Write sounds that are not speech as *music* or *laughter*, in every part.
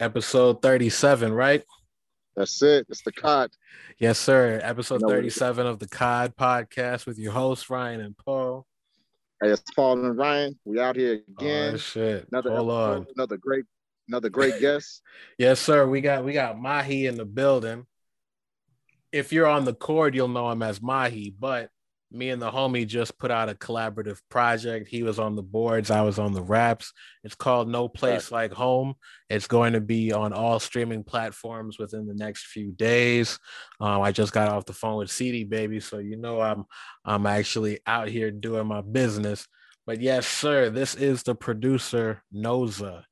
episode 37, right? That's it. It's the COD. Yes, sir. Episode 37 of the COD podcast with your hosts, Ryan and Paul. Hey, it's Paul and Ryan. We out here oh, again. Oh, shit. Another Hold episode, on. another great, another great *laughs* guest. Yes, sir. We got we got Mahi in the building. If you're on the cord, you'll know him as Mahi, but me and the homie just put out a collaborative project. He was on the boards, I was on the raps. It's called No Place Like Home. It's going to be on all streaming platforms within the next few days. Um, I just got off the phone with CD Baby, so you know I'm I'm actually out here doing my business. But yes, sir, this is the producer Noza.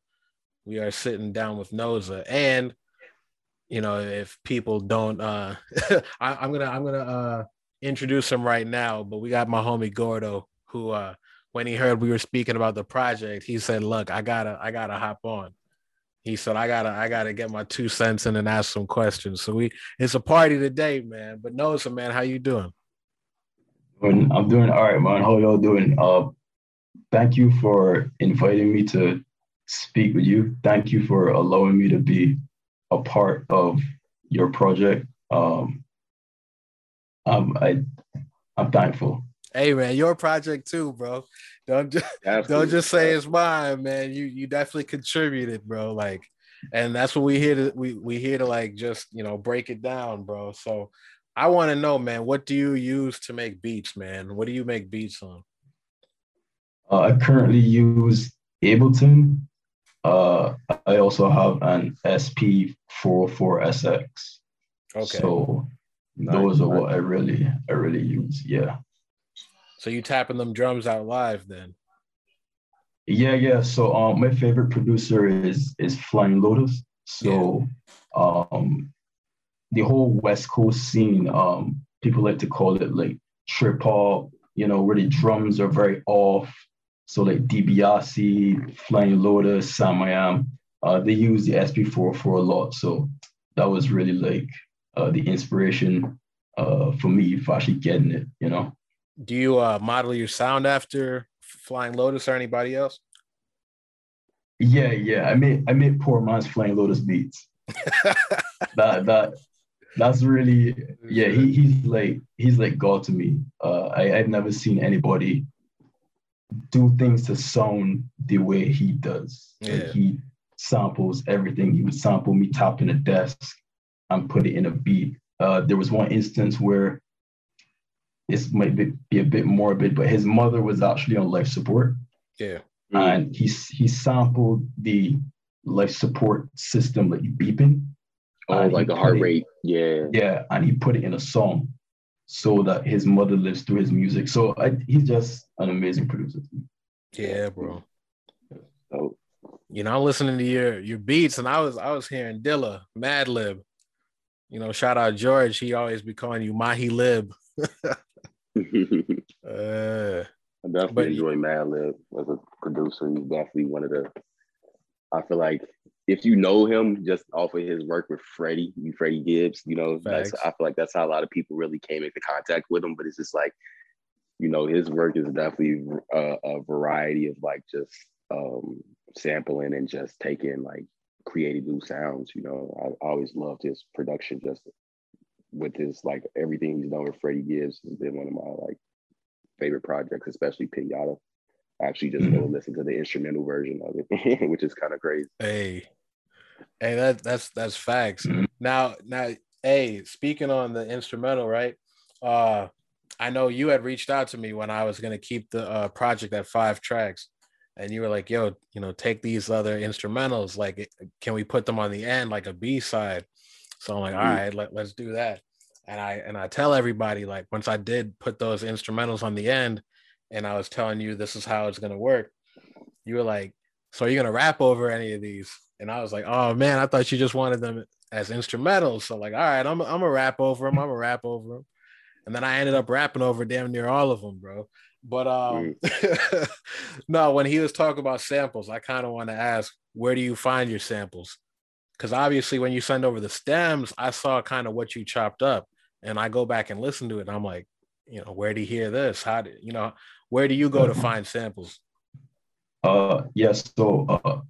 We are sitting down with Noza, and you know if people don't, uh, *laughs* I, I'm gonna I'm gonna uh introduce him right now, but we got my homie Gordo, who uh when he heard we were speaking about the project, he said, Look, I gotta, I gotta hop on. He said, I gotta, I gotta get my two cents in and ask some questions. So we it's a party today, man. But Noza, man, how you doing? I'm doing all right, man. How y'all doing? Uh, thank you for inviting me to speak with you. Thank you for allowing me to be a part of your project. Um, I'm I, I'm thankful. Hey man, your project too, bro. Don't just *laughs* don't just say it's mine, man. You you definitely contributed, bro. Like, and that's what we here to we we here to like just you know break it down, bro. So I want to know, man, what do you use to make beats, man? What do you make beats on? Uh, I currently use Ableton. Uh, I also have an SP404SX. Okay. So Nice, those are nice. what I really I really use. Yeah. So you tapping them drums out live then? Yeah, yeah. So um my favorite producer is is Flying Lotus. So um the whole West Coast scene, um, people like to call it like trip hop, you know, where the drums are very off. So like DiBiase, Flying Lotus, Samiyam, uh, they use the SP4 for a lot. So that was really like uh, the inspiration uh, for me for actually getting it, you know. Do you uh model your sound after Flying Lotus or anybody else? Yeah, yeah. I made I made poor man's Flying Lotus beats. *laughs* that that that's really yeah. He he's like he's like God to me. Uh, I I've never seen anybody do things to sound the way he does. Like, he samples everything. He would sample me tapping a desk and put it in a beat. Uh, there was one instance where this might be, be a bit morbid, but his mother was actually on life support yeah. And he he sampled the life support system like beeping. Oh, like he the heart put it- rate. Yeah. Yeah, and he put it in a song so that his mother lives through his music. So I, he's just an amazing producer. Yeah, bro. So You know, I'm listening to your your beats, and I was I was hearing Dilla, Madlib. You know, shout out George. He always be calling you Mahi Lib. *laughs* I Uh, definitely But- enjoy Madlib as a producer. He's definitely one of the. I feel like if you know him just off of his work with Freddie, you Freddie Gibbs, you know, that's, I feel like that's how a lot of people really came into contact with him. But it's just like, you know, his work is definitely a, a variety of like just um, sampling and just taking like creating new sounds. You know, I always loved his production just with his like everything he's done with Freddie Gibbs has been one of my like favorite projects, especially Pinata. I actually just go listen to the instrumental version of it, *laughs* which is kind of crazy. hey, hey, that that's that's facts. Mhm. Now, now, hey, speaking on the instrumental, right? Uh, I know you had reached out to me when I was gonna keep the uh, project at five tracks, and you were like, "Yo, you know, take these other instrumentals. Like, can we put them on the end, like a B side?" So I'm like, "All Mhm. let, let's do that." And I and I tell everybody like once I did put those instrumentals on the end, and I was telling you this is how it's gonna work, you were like, "So are you gonna rap over any of these?" And I was like, "Oh man, I thought you just wanted them as instrumentals." So like, all right, I'm I'm a rap over them. I'm a rap over them. And then I ended up rapping over damn near all of them, bro. But um, *laughs* no, when he was talking about samples, I kind of want to ask, where do you find your samples? Because obviously, when you send over the stems, I saw kind of what you chopped up, and I go back and listen to it, and I'm like, you know, where do you hear this? How do you know? Where do you go to find samples? Uh, yes. So uh,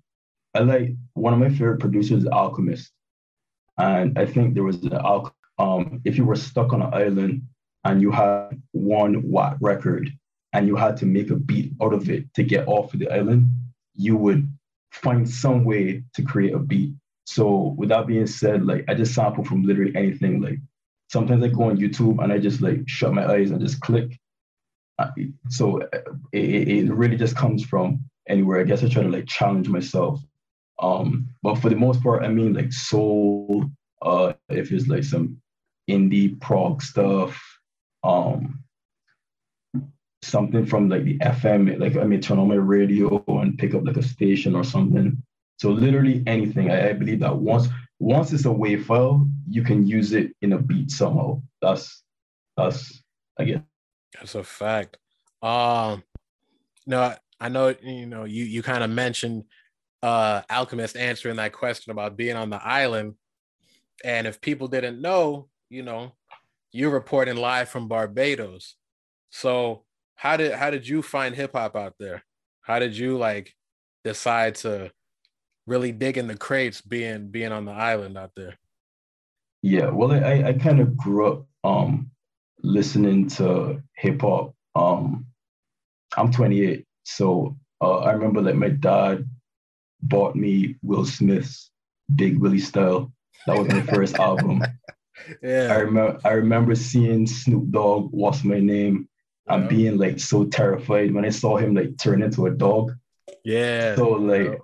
I like one of my favorite producers, is Alchemist, and I think there was an um if you were stuck on an island and you had one watt record and you had to make a beat out of it to get off of the island, you would find some way to create a beat. So with that being said, like I just sample from literally anything. Like sometimes I go on YouTube and I just like shut my eyes and just click. So it, it really just comes from anywhere. I guess I try to like challenge myself. Um, but for the most part, I mean like soul, uh, if it's like some indie prog stuff, um, something from like the FM, like I may turn on my radio and pick up like a station or something. So literally anything. I, I believe that once once it's a wave file, you can use it in a beat somehow. That's that's I guess. That's a fact. Um no, I know you know you you kind of mentioned uh Alchemist answering that question about being on the island. And if people didn't know, you know, you're reporting live from Barbados. So how did how did you find hip hop out there? How did you like decide to really dig in the crates being being on the island out there? Yeah, well, I I kind of grew up um listening to hip hop. Um, I'm 28, so uh, I remember that my dad bought me Will Smith's Big Willie Style. That was my first album. *laughs* Yeah, I remember I remember seeing Snoop Dogg, What's My Name, and yeah. being like so terrified when I saw him like turn into a dog. Yeah. So like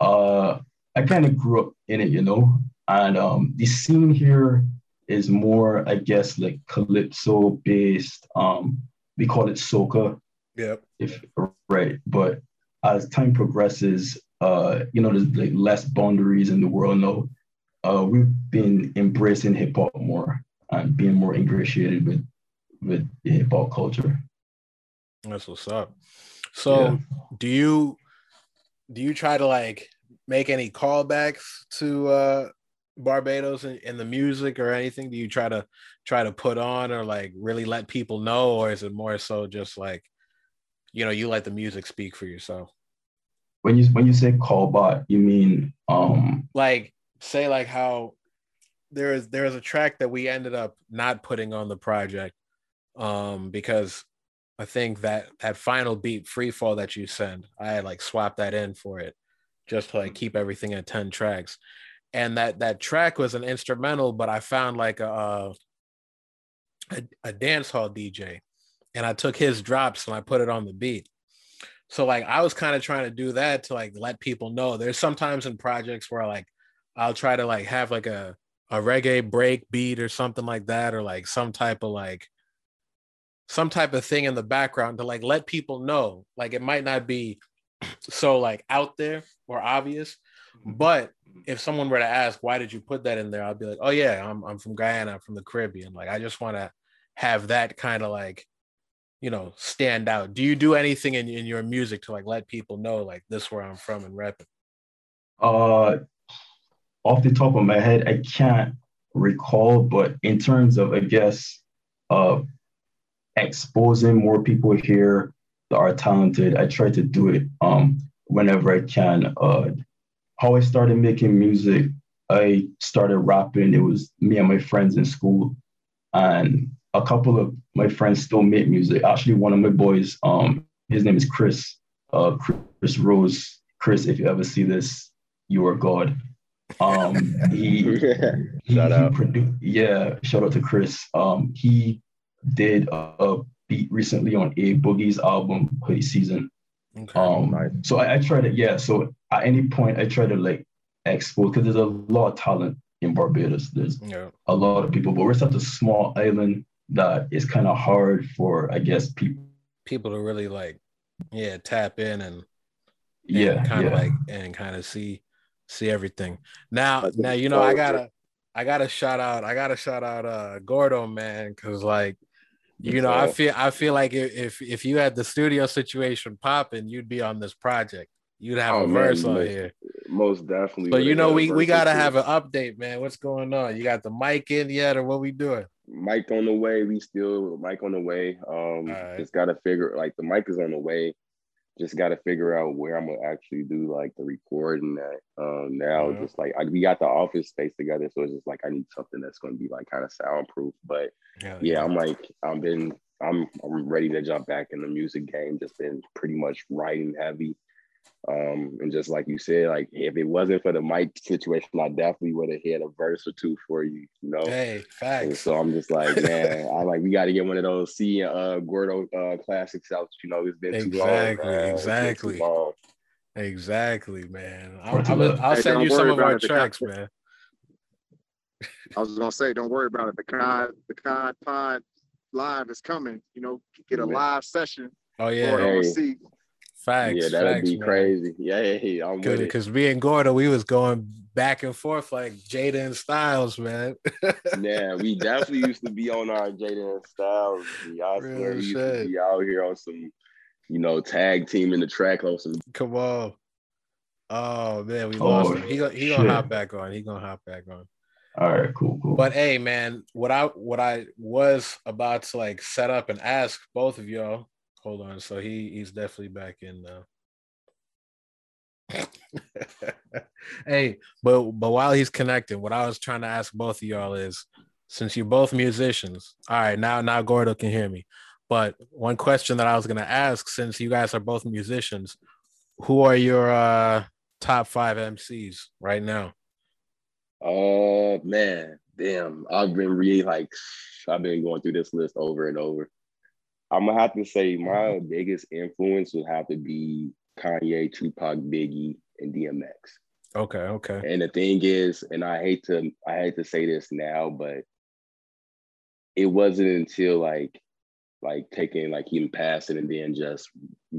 uh I kind of grew up in it, you know. And um the scene here is more, I guess, like calypso based. Um, we call it soca. Yeah. If right. But as time progresses, uh, you know, there's like less boundaries in the world now. Uh, we've been embracing hip hop more and being more ingratiated with with the hip hop culture. That's what's up. So yeah. do you do you try to like make any callbacks to uh Barbados in, in, the music or anything? Do you try to try to put on or like really let people know, or is it more so just like you know you let the music speak for yourself? When you when you say callback, you mean um like say like how there is there is a track that we ended up not putting on the project um, because I think that that final beat, free fall that you send, I had like swapped that in for it, just to like mm. keep everything at ten tracks, and that that track was an instrumental, but I found like a a, a dance hall DJ, and I took his drops and I put it on the beat. So like I was kind of trying to do that to like let people know. There's sometimes in projects where like I'll try to like have like a a reggae break beat or something like that, or like some type of like some type of thing in the background to like let people know. Like it might not be *clears throat* so like out there or obvious mm-hmm. but if someone were to ask why did you put that in there? I'd be like oh yeah i'm, I'm from guyana I'm from the caribbean like i just want to have that kind of like you know stand out. Do you do anything in, in your music to like let people know like this where i'm from and repping uh off the top of my head i can't recall but in terms of i guess uh exposing more people here that are talented. I try to do it um, whenever I can. Uh, how I started making music, I started rapping. It was me and my friends in school, and a couple of my friends still make music. Actually, one of my boys, um, his name is Chris, uh, Chris Rose. Chris, if you ever see this, you are God. Um, he, *laughs* he, shout he out. Produ- yeah, shout out to Chris. Um, he did a beat recently on A Boogie's album Hoodie Season. Okay, um, nice. so I, I try to yeah. So at any point, I try to like expose because there's a lot of talent in Barbados. There's yeah. a lot of people, but we're such a small island that it's kind of hard for I guess people people to really like yeah tap in and, and yeah kind of yeah. like and kind of see see everything. Now now you know I gotta I gotta shout out I gotta shout out uh Gordo man because like you know, I feel I feel like if if you had the studio situation popping, you'd be on this project. You'd have oh, a verse man, on most, here. Most definitely. But you know, we we gotta have an update, man. What's going on? You got the mic in yet, or what we doing? Mic on the way. We still mic on the way. Um, right. just gotta figure like the mic is on the way. Just got to figure out where I'm gonna actually do like the recording at. Um, now Yeah. just like I, we got the office space together, so it's just like I need something that's gonna be like kind of soundproof. But Hell yeah, I'm like I've been I'm I'm ready to jump back in the music game. Just been pretty much writing heavy. Um, and just like you said, like if it wasn't for the mic situation, I definitely would have had a verse or two for you, you know. Hey, And facts. so I'm just like, *laughs* man, I'm like, we got to get one of those C uh Gordo uh classics out. You know, it's been too long. Exactly, man. It's too exactly. long. Exactly, man. I'll, I'll, I'll Hey, send don't you some of our tracks, con- man. I was gonna say, don't worry about it. The con, the con pod live is coming. You know, get a live session. Oh Yeah. yeah, Hey. on C. facts. yeah, that'd facts, be man. crazy. Yeah, yeah, yeah, I'm with it. Because me and Gordo, we was going back and forth like Jada and Styles, man. Yeah, we *laughs* definitely used to be on our Jada and Styles. I Real swear, we used to be out here on some, you know, tag team in the track on some. Come on. Oh man, we Oh, lost him. He go, he gonna hop back on. He gonna hop back on. All right, cool, cool. But hey, man, what I what I was about to like set up and ask both of y'all. Hold on. So he he's definitely back in now. *laughs* hey, but but while he's connecting, what I was trying to ask both of y'all is since you're both musicians, all right, now now Gordo can hear me. But one question that I was gonna ask, since you guys are both musicians, who are your uh top five MCs right now? Oh man, damn! I've been really like, I've been going through this list over and over. I'm gonna have to say my mm-hmm. biggest influence would have to be Kanye, Tupac, Biggie, and DMX. Okay, okay. And the thing is, and I hate to I hate to say this now, but it wasn't until like like taking like him passing and then just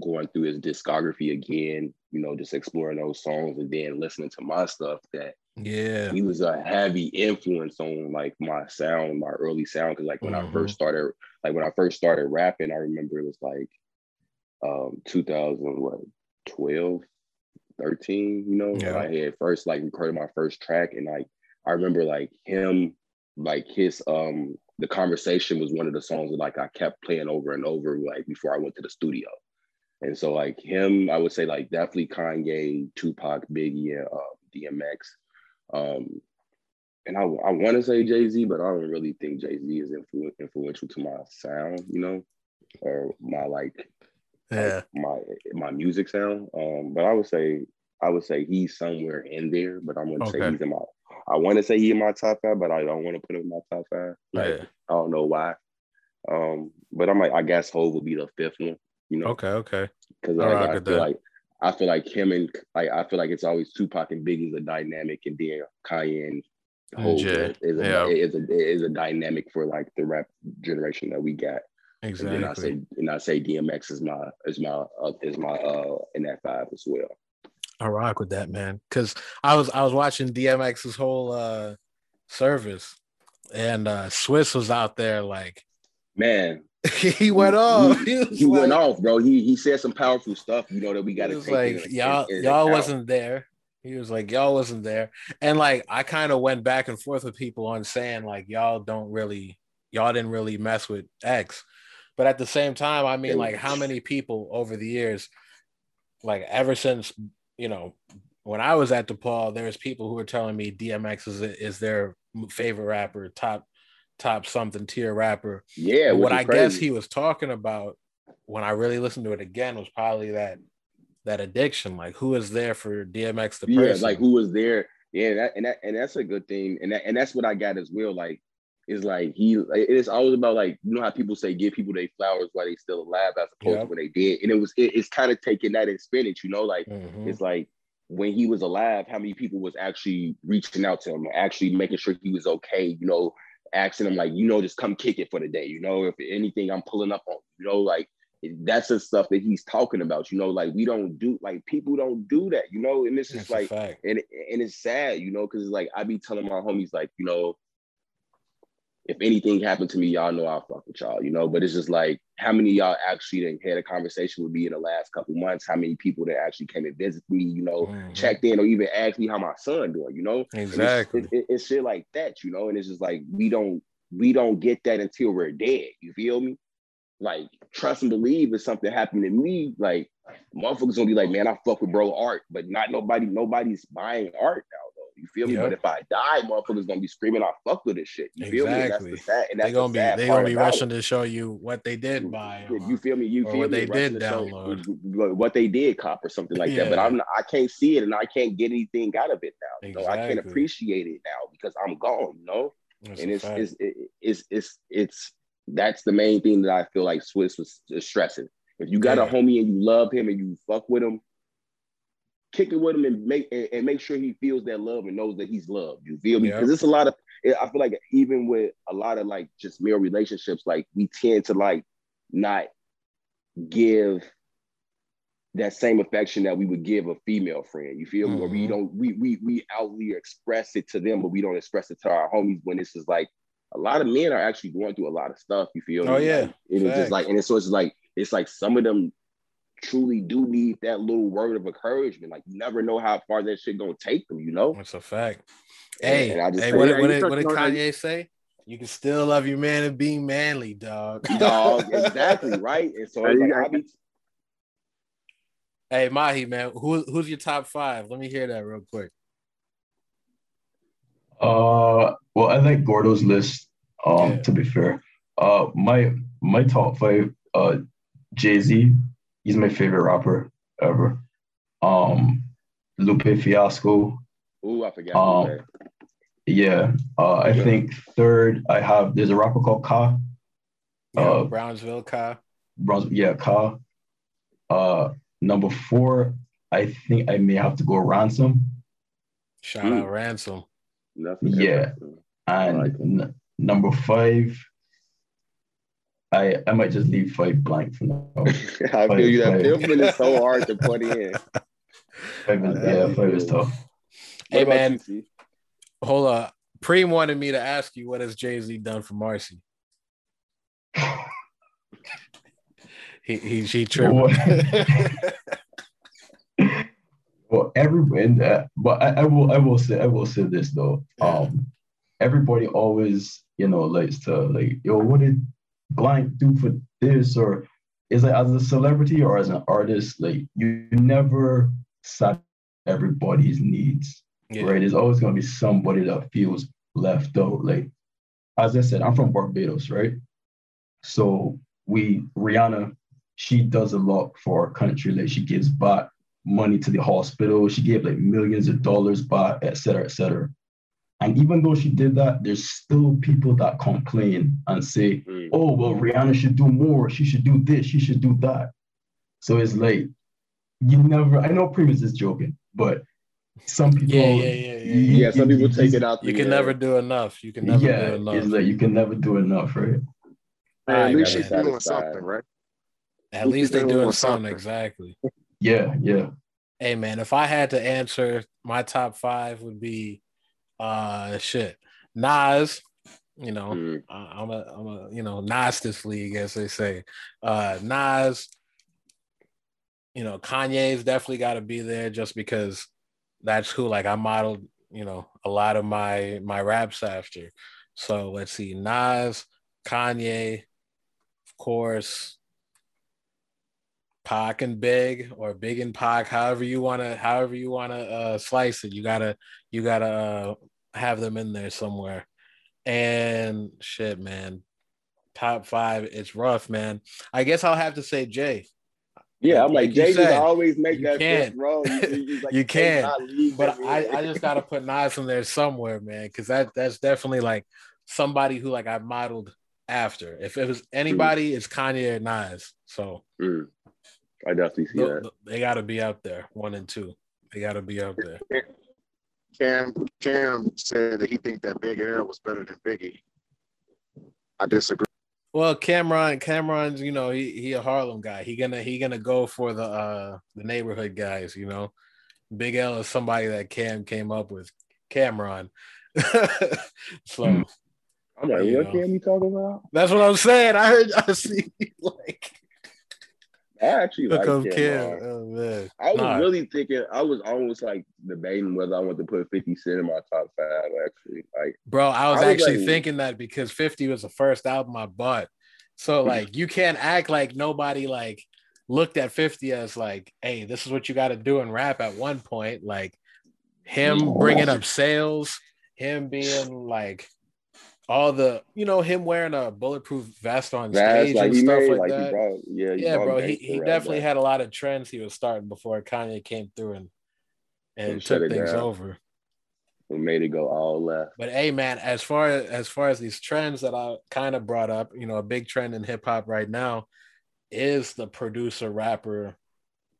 going through his discography again, you know, just exploring those songs and then listening to my stuff that Yeah. he was a heavy influence on like my sound, my early sound. Cause like when I Mhm. first started, like when I first started rapping, I remember it was like um 2012, 13, you know, Yeah. I had first like recorded my first track. And like I remember like him, like his um the conversation was one of the songs that like I kept playing over and over like before I went to the studio. And so like him, I would say like definitely Kanye, Tupac, Biggie, and uh, DMX. Um, and I, I want to say Jay Z, but I don't really think Jay Z is influ- influential to my sound, you know, or my like Yeah. my my music sound. Um, but I would say I would say he's somewhere in there, but I'm gonna say he's in my. I want to say he in my top five, but I don't want to put him in my top five. Like Yeah. I don't know why. Um, but I'm like I guess Hov would be the fifth one, you know, Okay, okay. because I like, I with feel that. like I feel like him and like I feel like it's always Tupac and Biggie's a dynamic, and then Kanye and Hov is, a, yeah. is a is a dynamic for like the rap generation that we got. Exactly. And I say and I say DMX is my is my uh, is my uh in that five as well. I rock with that, man. Cause I was I was watching DMX's whole uh service and uh Swizz was out there like Man, *laughs* he went off. He, was he went off, bro. He he said some powerful stuff, you know, that we got to was take. like, y'all, y'all wasn't there. He was like, y'all wasn't there. And like, I kind of went back and forth with people on saying like, y'all don't really, y'all didn't really mess with X. But at the same time, I mean, like, how many people over the years, like ever since, you know, when I was at DePaul, there's people who were telling me DMX is is their favorite rapper, top top something tier rapper. Yeah, But what I guess he was talking about when I really listened to it again was probably that that addiction. Like who is there for DMX the yeah, person? like who was there? Yeah, that, and that and that's a good thing, and that, and that's what I got as well. Like, is like he. It's always about like you know how people say give people their flowers while they still alive as opposed to when they did and it was it, it's kind of taking that in spinach, you know, like Mhm. it's like when he was alive, how many people was actually reaching out to him, actually making sure he was okay, you know, asking him like, you know, just come kick it for the day, you know, if anything, I'm pulling up on, you. Know, like that's the stuff that he's talking about, you know, like we don't do like people don't do that, you know, and this is That's like and and it's sad, you know, because it's like I be telling my homies like, you know, if anything happened to me, y'all know I'll fuck with y'all, you know. But it's just like how many of y'all actually done had a conversation with me in the last couple months? How many people that actually came and visit me, you know, Mhm. checked in or even asked me how my son doing, you know? It's- Exactly. It, it- it's shit like that, you know, and it's just like we don't we don't get that until we're dead. You feel me? Like trust and believe if something happened to me, like motherfuckers gonna be like, man, I fuck with bro art, but not nobody, nobody's buying art now. You feel me? Yep. But if I die, motherfuckers gonna be screaming, I fuck with this shit. You feel me? And that's Exactly. the sad, and that's They gonna the be they gonna be rushing it. to show you what they did buy. You, feel me? You feel what me? they Rushing did download. What they did cop or something like that. But I'm not, I can't see it and I can't get anything out of it now. You know, I can't appreciate it now because I'm gone. You know That's and it's it's, it- it's it's it's that's the main thing that I feel like Swizz was is stressing. If you got Yeah. a homie and you love him and you fuck with him, kick it with him and make and, and make sure he feels that love and knows that he's loved. You feel me? Yeah. Because it's a lot of I feel like even with a lot of like just male relationships, like we tend to like not give that same affection that we would give a female friend. You feel me? Or we mm-hmm. don't we we we outly express it to them, but we don't express it to our homies when this is like a lot of men are actually going through a lot of stuff. You feel oh, me? Oh, yeah. Like, and it's just like and it's so it's like it's like some of them truly do need that little word of encouragement. Like you never know how far that shit gonna take them, you know? That's a fact. Hey, and I just hey, say, what, yeah, did- what, did, what did touched on that. Kanye say? You can still love your man and be manly, dog. *laughs* dog, exactly, *laughs* right? And so Hey, it's you like, I be hey, Mahi, man, who, who's your top five? Let me hear that real quick. Uh, well, I like Gordo's list. Um, Yeah. to be fair, uh, my my top five. Uh, Jay Z, he's my favorite rapper ever. Um, Lupe Fiasco, ooh, I forgot Um, that. yeah. Uh, I Yeah. think third, I have there's a rapper called Ka. Yeah, Uh, Brownsville, Ka. Bronze, yeah, Ka. Uh, number four, I think I may have to go Ransom. Shout out Ransom. Nothing. yeah. And like n- number five, I I might just leave five blank for now. *laughs* I feel you. That Five. fifth one is so hard to put in. *laughs* Five is, yeah, five is tough. Hey, What man. you, Hold up. Preem wanted me to ask you what has Jay Z done for Marcy? *laughs* He he she tripping. well, every and uh, but I, I will I will say I will say this though. Um, everybody always you know likes to like yo, what did blank do for this or is it as a celebrity or as an artist? Like you never sat everybody's needs, Yeah. right? There's always gonna be somebody that feels left out. Like as I said, I'm from Barbados, right? So we Rihanna, she does a lot for our country. Like she gives back money to the hospital. She gave like millions of dollars back, et cetera, et cetera. And even though she did that, there's still people that complain and say, Mm. oh, well, Rihanna should do more. She should do this. She should do that. So it's like, you never, I know Primus is joking, but some people, Yeah, yeah, yeah, yeah, you- Yeah, some you- people take it out. You can air. never do enough. You can never yeah, do enough. it's like you can never do enough, right? Hey, Alright, at least she's doing something, right? At least they're doing doing something something. exactly. Yeah, yeah. Hey man, if I had to answer, my top five would be uh shit. Nas, you know, Mm. I- I'm a I'm a you know, Nas this league, as they say. Uh Nas, you know, Kanye's definitely gotta be there just because that's who like I modeled, you know, a lot of my my raps after. So let's see, Nas, Kanye, of course, Pac and Big or Big and Pac, however you wanna, however you wanna uh, slice it. You gotta, you gotta uh, have them in there somewhere. And shit, man, top five, it's rough, man. I guess I'll have to say Jay, Yeah, I'm like Like Jay said, always make that fifth row. *laughs* You, you, like, You can't, but I. I just gotta put Nas in there somewhere, man, because that that's definitely like somebody who like I modeled after. If it was anybody, it's Kanye or Nas. So Mm. I definitely see th- that. th- they gotta be out there, one and two. They gotta be out there. Cam Cam said that he think that Big L was better than Biggie. I disagree. Well, Cameron, Cameron's, you know, he he a Harlem guy. He gonna he gonna go for the uh the neighborhood guys, you know. Big L is somebody that Cam came up with, Cameron. *laughs* so. I'm like, you what know. can you talking about? that's what I'm saying. I heard I *laughs* see like I actually look like up Cam. Cam. Oh man. I was Nah. really thinking. I was almost like debating whether I want to put 50 Cent in my top five. Actually, like Bro, I was I was actually like- thinking that because 50 was the first album I bought. So *laughs* like you can't act like nobody like looked at 50 as like, hey, this is what you got to do in rap at one point. Like him bringing up sales, him being like all the, you know, him wearing a bulletproof vest on That's stage like and stuff made, like like that. brought, yeah, yeah, bro. He, he definitely had a lot of trends he was starting before Kanye came through and and took things down. over. and made it go all left. But hey, man, as far as as far as these trends that I kind of brought up, you know, a big trend in hip hop right now is the producer rapper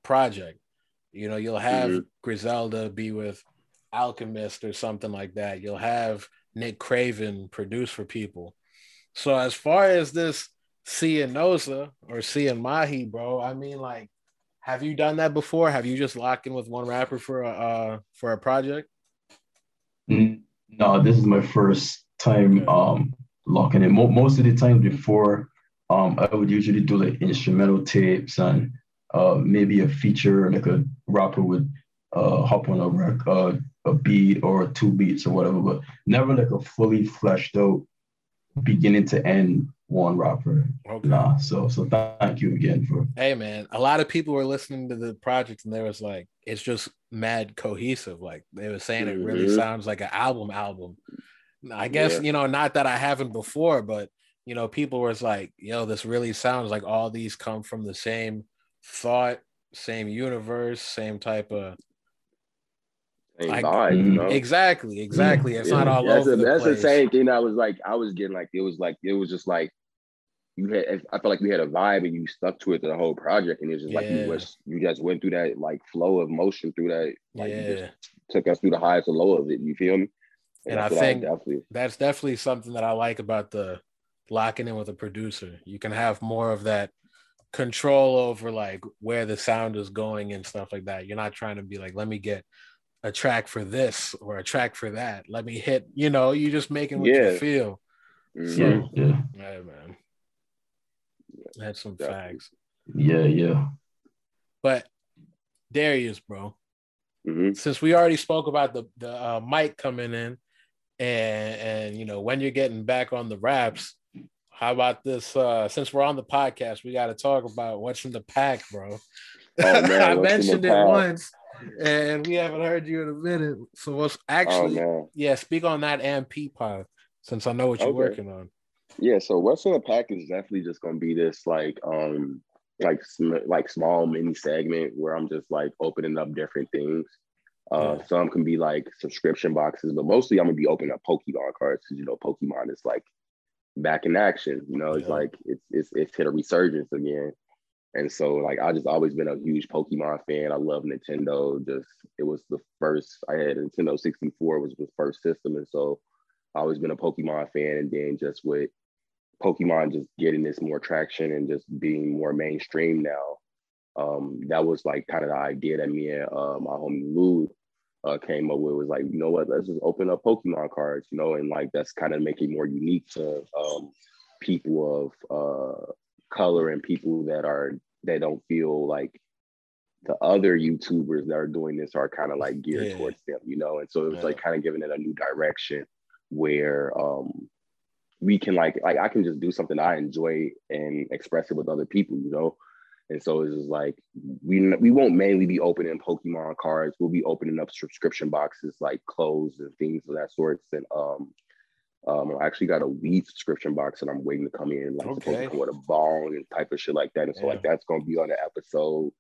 project. You know, you'll have Mhm. Griselda be with Alchemist or something like that. You'll have Nick Craven produce for people. So as far as this and Noza or and Mahi, bro, I mean, like, have you done that before? Have you just locked in with one rapper for a uh, for a project? No, this is my first time um locking in. Most of the time before, um, I would usually do like instrumental tapes and uh maybe a feature like a rapper would uh hop on a rec uh, a beat or two beats or whatever, but never like a fully fleshed out beginning to end one rapper. Okay. Nah. So so thank you again for hey man a lot of people were listening to the project and they was like it's just mad cohesive like they were saying it really Mhm. sounds like an album album i guess Yeah. you know not that i haven't before but you know people was like yo this really sounds like all these come from the same thought same universe same type of Same I- vibe, you mm-hmm. know. exactly exactly it's Yeah. not all that's over the, the that's place the same thing I was like I was getting like it was like it was just like you had I felt like we had a vibe and you stuck to it the whole project and it was just like you was you just went through that like flow of motion through that like you just took us through the highs and lows of it you feel me And I that's what think- definitely that's definitely something that I like about the locking in with a producer. You can have more of that control over like where the sound is going and stuff like that. You're not trying to be like, let me get a track for this or a track for that. Let me hit, you know, you just making what Yeah. you feel. Mhm. yeah, yeah, Yeah, man. That's some Definitely. facts. yeah, yeah. But Darius, bro, Mhm. since we already spoke about the the uh, mic coming in, and and you know when you're getting back on the raps, how about this? Uh, since we're on the podcast, we got to talk about what's in the pack, bro. Oh, *laughs* man, I what's in the mentioned it pack? once, and we haven't heard you in a minute. So what's oh actually? man yeah, speak on that MP pod, since I know what you're Okay. working on. Yeah, so what's in the pack is definitely just gonna be this like um like sm- like small mini segment where I'm just like opening up different things. Uh, Yeah. some can be like subscription boxes, but mostly I'm gonna be opening up Pokemon cards because you know Pokemon is like back in action. You know, it's Yeah. like it's it's it's hit a resurgence again. And so like I just always been a huge Pokemon fan. I love Nintendo. Just it was the first I had Nintendo 64 was the first system. And so I always been a Pokemon fan. And then just with Pokemon just getting this more traction and just being more mainstream now. Um, that was like kind of the idea that me and uh, my homie Lou uh, came up with was like, you know what, let's just open up Pokemon cards, you know, and like that's kind of make it more unique to um, people of uh, color and people that are that don't feel like the other YouTubers that are doing this are kind of like geared Yeah. towards them, you know, and so it was Yeah. like kind of giving it a new direction where um, we can like like I can just do something I enjoy and express it with other people, you know. And so it's just like we we won't mainly be opening Pokemon cards. We'll be opening up subscription boxes like clothes and things of that sorts. And um, um, I actually got a weed subscription box that I'm waiting to come in, like supposed Okay. to come with a bong and type of shit like that. And so like that's gonna be on the episode.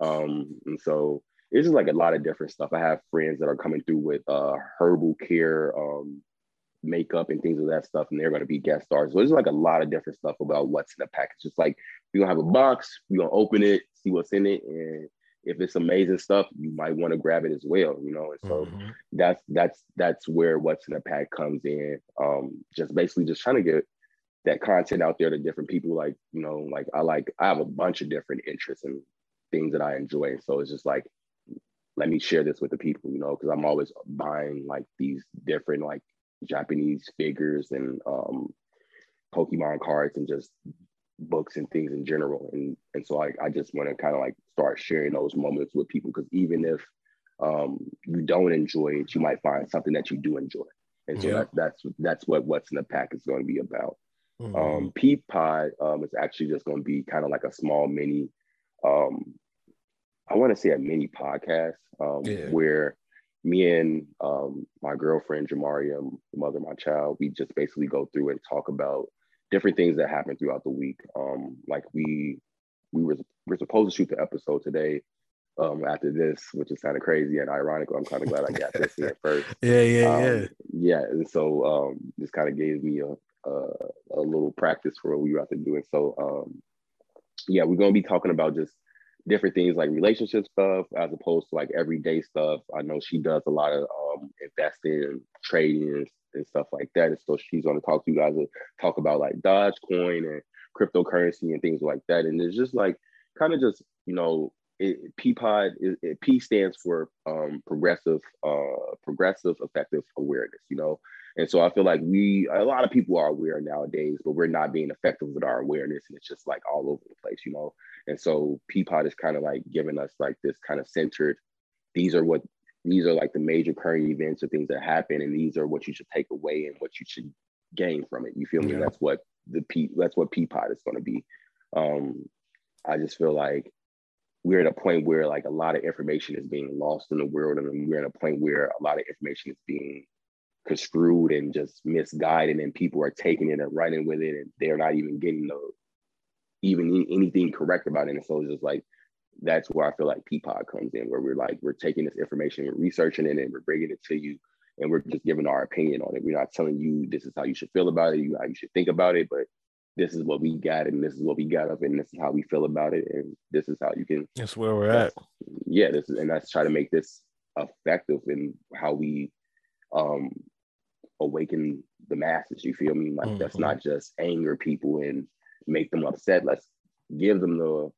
Um, and so it's just like a lot of different stuff. I have friends that are coming through with uh herbal care, um, makeup and things of that stuff, and they're going to be guest stars. So there's like a lot of different stuff about what's in the package. It's like we're gonna have a box, we're gonna open it, see what's in it, and if it's amazing stuff, you might want to grab it as well, you know. And so Mhm. that's that's that's where what's in the pack comes in. Um, just basically just trying to get that content out there to different people. Like you know, like I like I have a bunch of different interests and things that I enjoy. and So it's just like let me share this with the people, you know, because I'm always buying like these different like Japanese figures and um, Pokemon cards and just books and things in general. And and so I, I just want to kind of like start sharing those moments with people because even if um, you don't enjoy it, you might find something that you do enjoy. And so Yeah. that, that's that's what what's in the pack is going to be about. Mhm. Um, Peep Pod um, is actually just going to be kind of like a small mini um, I want to say a mini podcast um, Yeah. where me and um, my girlfriend Jamaria, the mother of my child, we just basically go through and talk about different things that happen throughout the week. Um, like we we were we are supposed to shoot the episode today. Um, after this, which is kind of crazy and ironic. I'm kind of glad I got this in *laughs* first. Yeah, yeah, Um, yeah. yeah. And so um, this kind of gave me a, a a little practice for what we were about to do. And so um, yeah, we're gonna be talking about just different things like relationship stuff as opposed to like everyday stuff. I know she does a lot of um, investing and trading and, stuff like that. And so she's gonna talk to you guys and talk about like Dogecoin and cryptocurrency and things like that. And it's just like kind of just you know it, PPOD is it, P stands for um, progressive, uh, progressive effective awareness. You know, and so I feel like we a lot of people are aware nowadays, but we're not being effective with our awareness, and it's just like all over the place. You know, and so PPOD is kind of like giving us like this kind of centered. These are what these are like the major current events or things that happen, and these are what you should take away and what you should gain from it. You feel me? Yeah. That's what the P. That's what PPOD is going to be. Um, I just feel like we're at a point where like a lot of information is being lost in the world and we're at a point where a lot of information is being construed and just misguided and people are taking it and running with it and they're not even getting the even anything correct about it and so it's just like that's where i feel like peapod comes in where we're like we're taking this information we're researching it and we're bringing it to you and we're just giving our opinion on it we're not telling you this is how you should feel about it you how you should think about it but this is what we got and this is what we got of and this is how we feel about it and this is how you can That's where we're at. yeah this is and that's try to make this effective in how we um awaken the masses you feel me like that's Mhm. not just anger people and make them upset let's give them the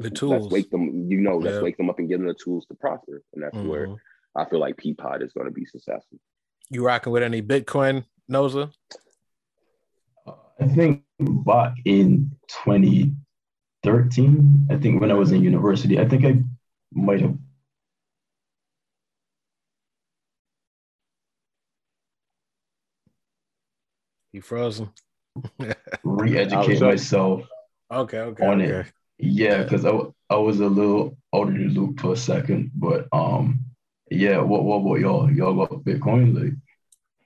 The let's tools. wake them you know let's Yeah. wake them up and give them the tools to prosper and that's where Mhm. i feel like peapod is going to be successful You rocking with any Bitcoin, Noza? I think back in 2013, I think when I was in university, I think I might have You frozen? *laughs* re-educated up. myself Okay, okay, On okay. it. Yeah, because I, I was a little out of the loop for a second, but um, yeah. What what about y'all? Y'all got Bitcoin? Like,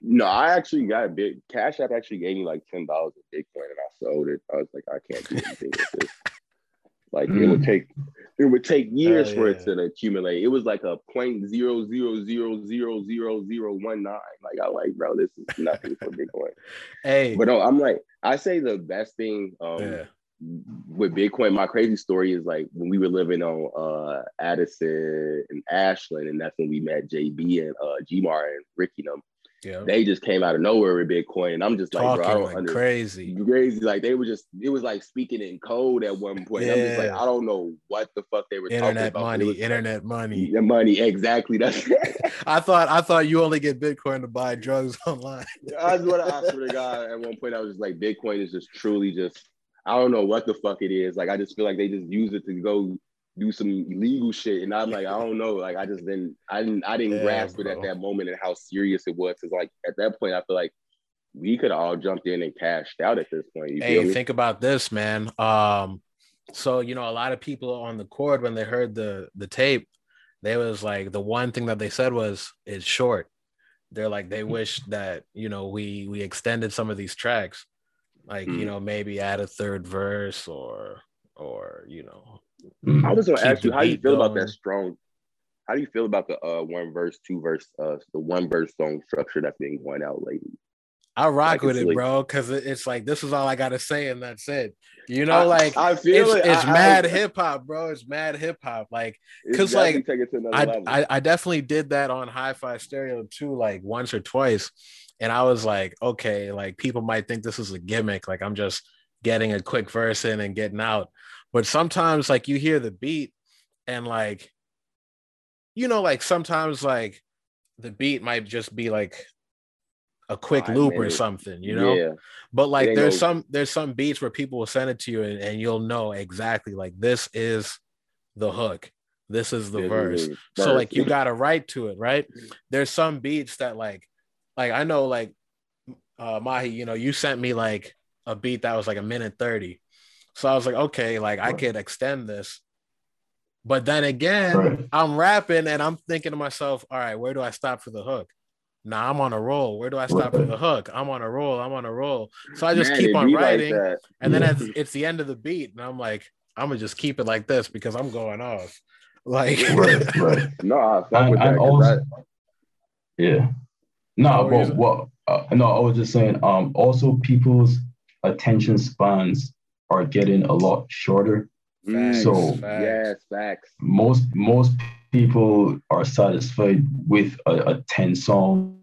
no i actually got a big cash app actually gave me like ten dollars of bitcoin and i sold it i was like i can't do anything with this like it would take it would take years Oh, for yeah. it to accumulate it was like a point zero zero zero zero zero zero one nine like i like bro this is nothing for bitcoin *laughs* Hey, but no i'm like i say the best thing um yeah, with Bitcoin, my crazy story is like when we were living on uh Addison and Ashland, and that's when we met JB and uh Gmar and Ricky them. yeah. They just came out of nowhere with Bitcoin, and I'm just like, Talking bro, I don't like understand. crazy. Crazy, like they were just, it was like speaking in code at one point. I'm just like, Yeah. I don't know what the fuck they were Internet talking about. but it money, internet money. the money, exactly. That's *laughs* I thought I thought you only get Bitcoin to buy drugs *laughs* online. That's what I, I swear to God. At one point, I was just like, Bitcoin is just truly just, I don't know what the fuck it is. Like, I just feel like they just use it to go do some illegal shit, and I'm like, I don't know. Like, I just didn't, I didn't, I didn't Yeah, grasp it at that moment and how serious it was. Cause like at that point, I feel like we could all jumped in and cashed out at this point. You feel Hey, think about this, man. Um, so you know, a lot of people on the court when they heard the the tape, they was like the one thing that they said was it's short. They're like they wish that you know we we extended some of these tracks, like you Mm. know maybe add a third verse or or you know mm, I was gonna ask you the how you beat feel about that strong. How do you feel about the uh one verse, two verse, uh the one verse song structure that's been going out lately? I rock Like, with it, like- bro, because it's like this is all I gotta say and that's it. You know, like I feel it's it. it's I- I- mad *laughs* hip hop, bro. It's mad hip hop. Like because like, take it to another I, level. I I definitely did that on Hi-Fi Stereo too, like once or twice, and I was like, okay, like people might think this is a gimmick, like I'm just getting a quick verse in and getting out, but sometimes like you hear the beat and like, you know, like sometimes like the beat might just be like a quick Five loop or something, you know. Yeah. But like there's no- some there's some beats where people will send it to you and, and you'll know exactly like this is the hook. This is the is verse. the So like you gotta write to it, right? There's some beats that like like I know like uh Mahi, you know, you sent me like a beat that was like a minute 30. So I was like, okay, like I Right. could extend this But then again, Right. I'm rapping and I'm thinking to myself, all right, where do I stop for the hook? Nah, I'm on a roll. Where do I stop for the hook? I'm on a roll. I'm on a roll. So I just Man, keep on be like writing. and then Yeah. it's, *laughs* it's the end of the beat. And I'm like, I'm gonna just keep it like this because I'm going off. *laughs* Like right, right. *laughs* No, I fuck And, with that. also, that- yeah. No, What were you but what? Uh, no, I was just saying. Um, also, people's attention spans are getting a lot shorter. Mm, So- Facts. yes, facts. Most most people are satisfied with a, a ten song.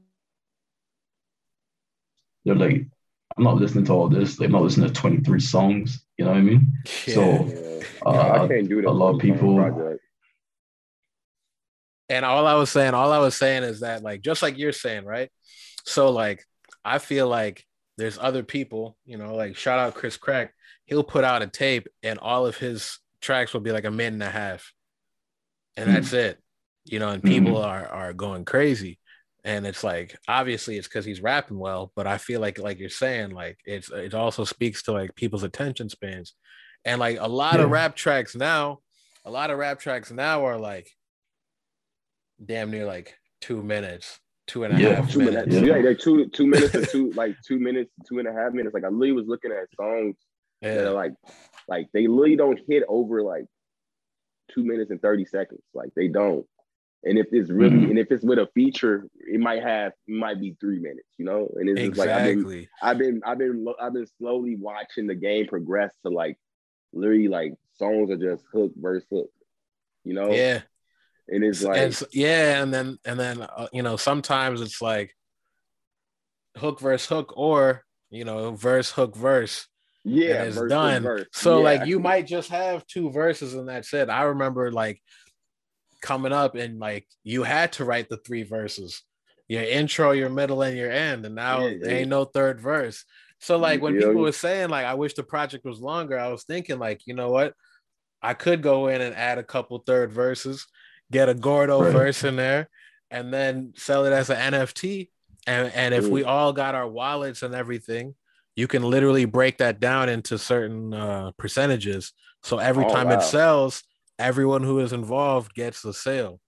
They're like, I'm not listening to all this. Like, I'm not listening to 23 songs. You know what I mean? Yeah. So, Yeah. Uh, I can't do that. a lot of people- And all I was saying, all I was saying is that, like, just like you're saying, right? So, like, I feel like there's other people, you know, like shout out Chris Crack. He'll put out a tape, and all of his tracks will be like a minute and a half, and Mhm. that's it. You know, and people are are going crazy. And it's like obviously it's because he's rapping well, but I feel like like you're saying, like it's it also speaks to like people's attention spans. And like a lot of rap tracks now, a lot of rap tracks now are like damn near like two minutes, two and a half Yeah. Two minutes. minutes. Yeah. Yeah, like two two minutes or two like two minutes, two and a half minutes. Like I literally was looking at songs that are like like they literally don't hit over like two minutes and 30 seconds. Like they don't. And if it's really Mhm. and if it's with a feature, it might have it might be three minutes, you know? And it's just like I've been I've been I've been lo- I've been slowly watching the game progress to like literally like songs are just hook verse hook, you know? Yeah. And it's like and s- yeah, and then and then uh, you know sometimes it's like hook verse hook or you know verse hook verse yeah, it's verse, done. verse. So Yeah. like you might just have two verses and that's it. I remember like coming up and like you had to write the three verses. Your intro, your middle, and your end, and now Yeah, there yeah. ain't no third verse. So like when people were saying like I wish the project was longer, I was thinking like, you know what? I could go in and add a couple third verses, get a Gordo Right. verse in there, and then sell it as an NFT. And and if Mm. we all got our wallets and everything, you can literally break that down into certain uh, percentages. So every Oh, time wow. it sells, everyone who is involved gets the sale.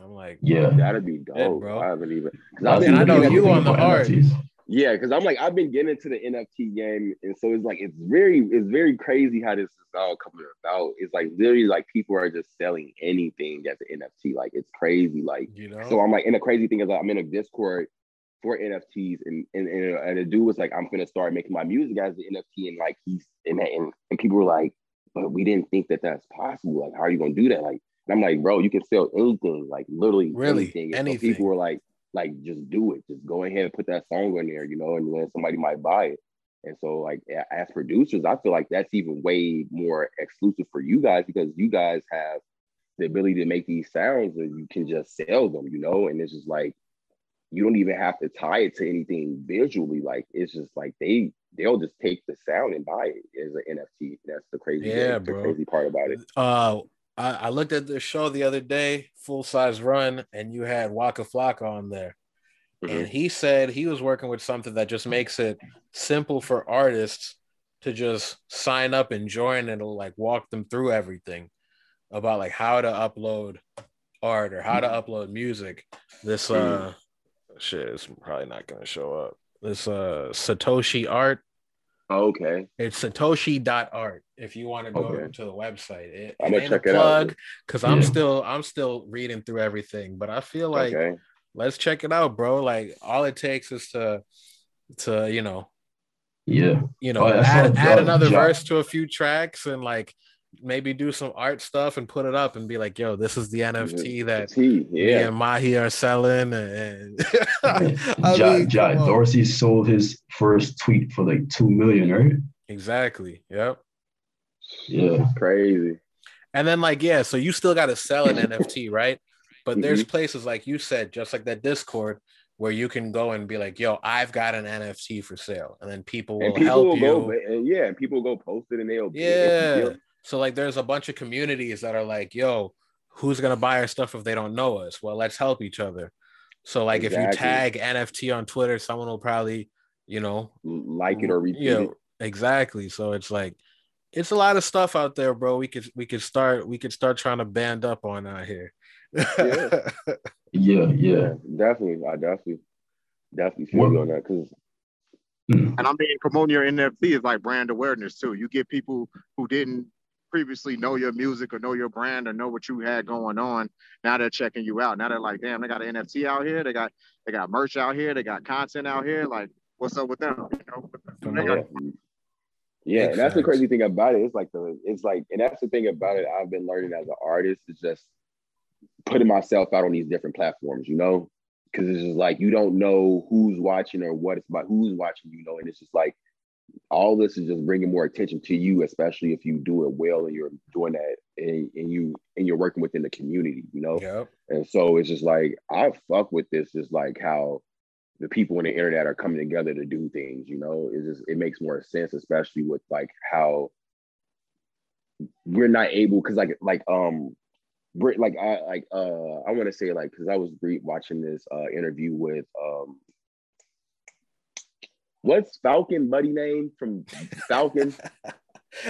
I'm like, Yeah. That'd be dope, bro. I haven't even. 'cause That's I've been And I know you on the art. NFTs. Yeah, because I'm like I've been getting into the NFT game, and so it's like it's very it's very crazy how this is all coming about. It's like literally like people are just selling anything as an NFT. Like it's crazy. Like you know, so, I'm like, and the crazy thing is like, I'm in a Discord for NFTs, and and and, and the dude was like, I'm gonna start making my music as an NFT, and like he's and and, and people were like, but we didn't think that that's possible. Like, how are you gonna do that? Like, and I'm like, bro, you can sell anything, like literally Really, anything. And so anything. people were like, like just do it, just go ahead and put that song in there, you know, and then somebody might buy it. And so, like as producers, I feel like that's even way more exclusive for you guys because you guys have the ability to make these sounds and you can just sell them, you know, and it's just like you don't even have to tie it to anything visually. Like it's just like they they'll just take the sound and buy it as an NFT. That's the crazy, Yeah, the bro. crazy part about it. uh, I, I looked at the show the other day, full size run, and you had Waka Flocka on there. Mm-hmm. and he said he was working with something that just makes it simple for artists to just sign up and join and it'll like walk them through everything about like how to upload art or how to upload music this uh shit is probably not gonna show up this uh satoshi art Oh, okay, it's satoshi.art if you want to go Okay. to the website it, I'm gonna check a it out. plug because i'm still i'm still reading through everything but i feel like okay, let's check it out, bro. Like all it takes is to to you know Yeah. you know Oh, add, add another Ja- verse to a few tracks and like maybe do some art stuff and put it up and be like, yo, this is the NFT that T, me yeah, and Mahi are selling and *laughs* I Ja, *laughs* mean, Ja- Dorsey sold his first tweet for like two million, right? exactly. Yep. Yeah. It's crazy. And then like yeah, so you still got to sell an *laughs* NFT, right? But there's Mm-hmm. places like you said, just like that Discord, where you can go and be like, "Yo, I've got an NFT for sale," and then people will and people help will you. go, and yeah, and people will go post it, and they'll Yeah. So like there's a bunch of communities that are like, yo, who's gonna buy our stuff if they don't know us? Well, let's help each other. So like if you tag NFT on Twitter, someone will probably, you know, like it or repeat yeah, it. exactly. So it's like it's a lot of stuff out there, bro. We could we could start we could start trying to band up on out here. yeah. *laughs* yeah, yeah, definitely. I definitely, definitely feel you on that because. Mm. And I mean, promoting your NFT is like brand awareness too. You get people who didn't previously know your music or know your brand or know what you had going on. Now they're checking you out. Now they're like, damn, they got an NFT out here. They got they got merch out here. They got content out here. Like, what's up with them? You know, yeah. yeah, and that's the crazy thing about it. It's like the it's like, and that's the thing about it. I've been learning as an artist is just putting myself out on these different platforms. You know, because it's just like you don't know who's watching or what it's about, who's watching. You know, and it's just like all this is just bringing more attention to you, especially if you do it well and you're doing that and, and you and you're working within the community, you know. Yep. And so it's just like I fuck with this. Is like how the people on the internet are coming together to do things. You know, it just it makes more sense, especially with like how we're not able because like like um Brit, like I like uh I want to say like because I was re- watching this uh interview with um what's Falcon buddy name from Falcon? *laughs*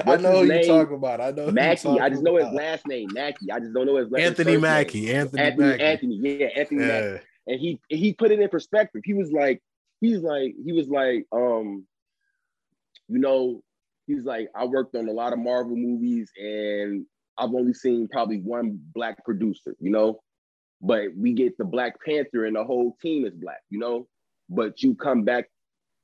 I know who you talking about. I know Mackie. I just know his last name, Mackie. I just don't know his last name. Anthony Mackie. Anthony, Anthony Mackie. Anthony. Yeah, Anthony yeah. Mackie. And he he put it in perspective. He was like, he's like, he was like, um, you know, he's like, I worked on a lot of Marvel movies and I've only seen probably one black producer, you know, but we get the Black Panther and the whole team is black, you know. But you come back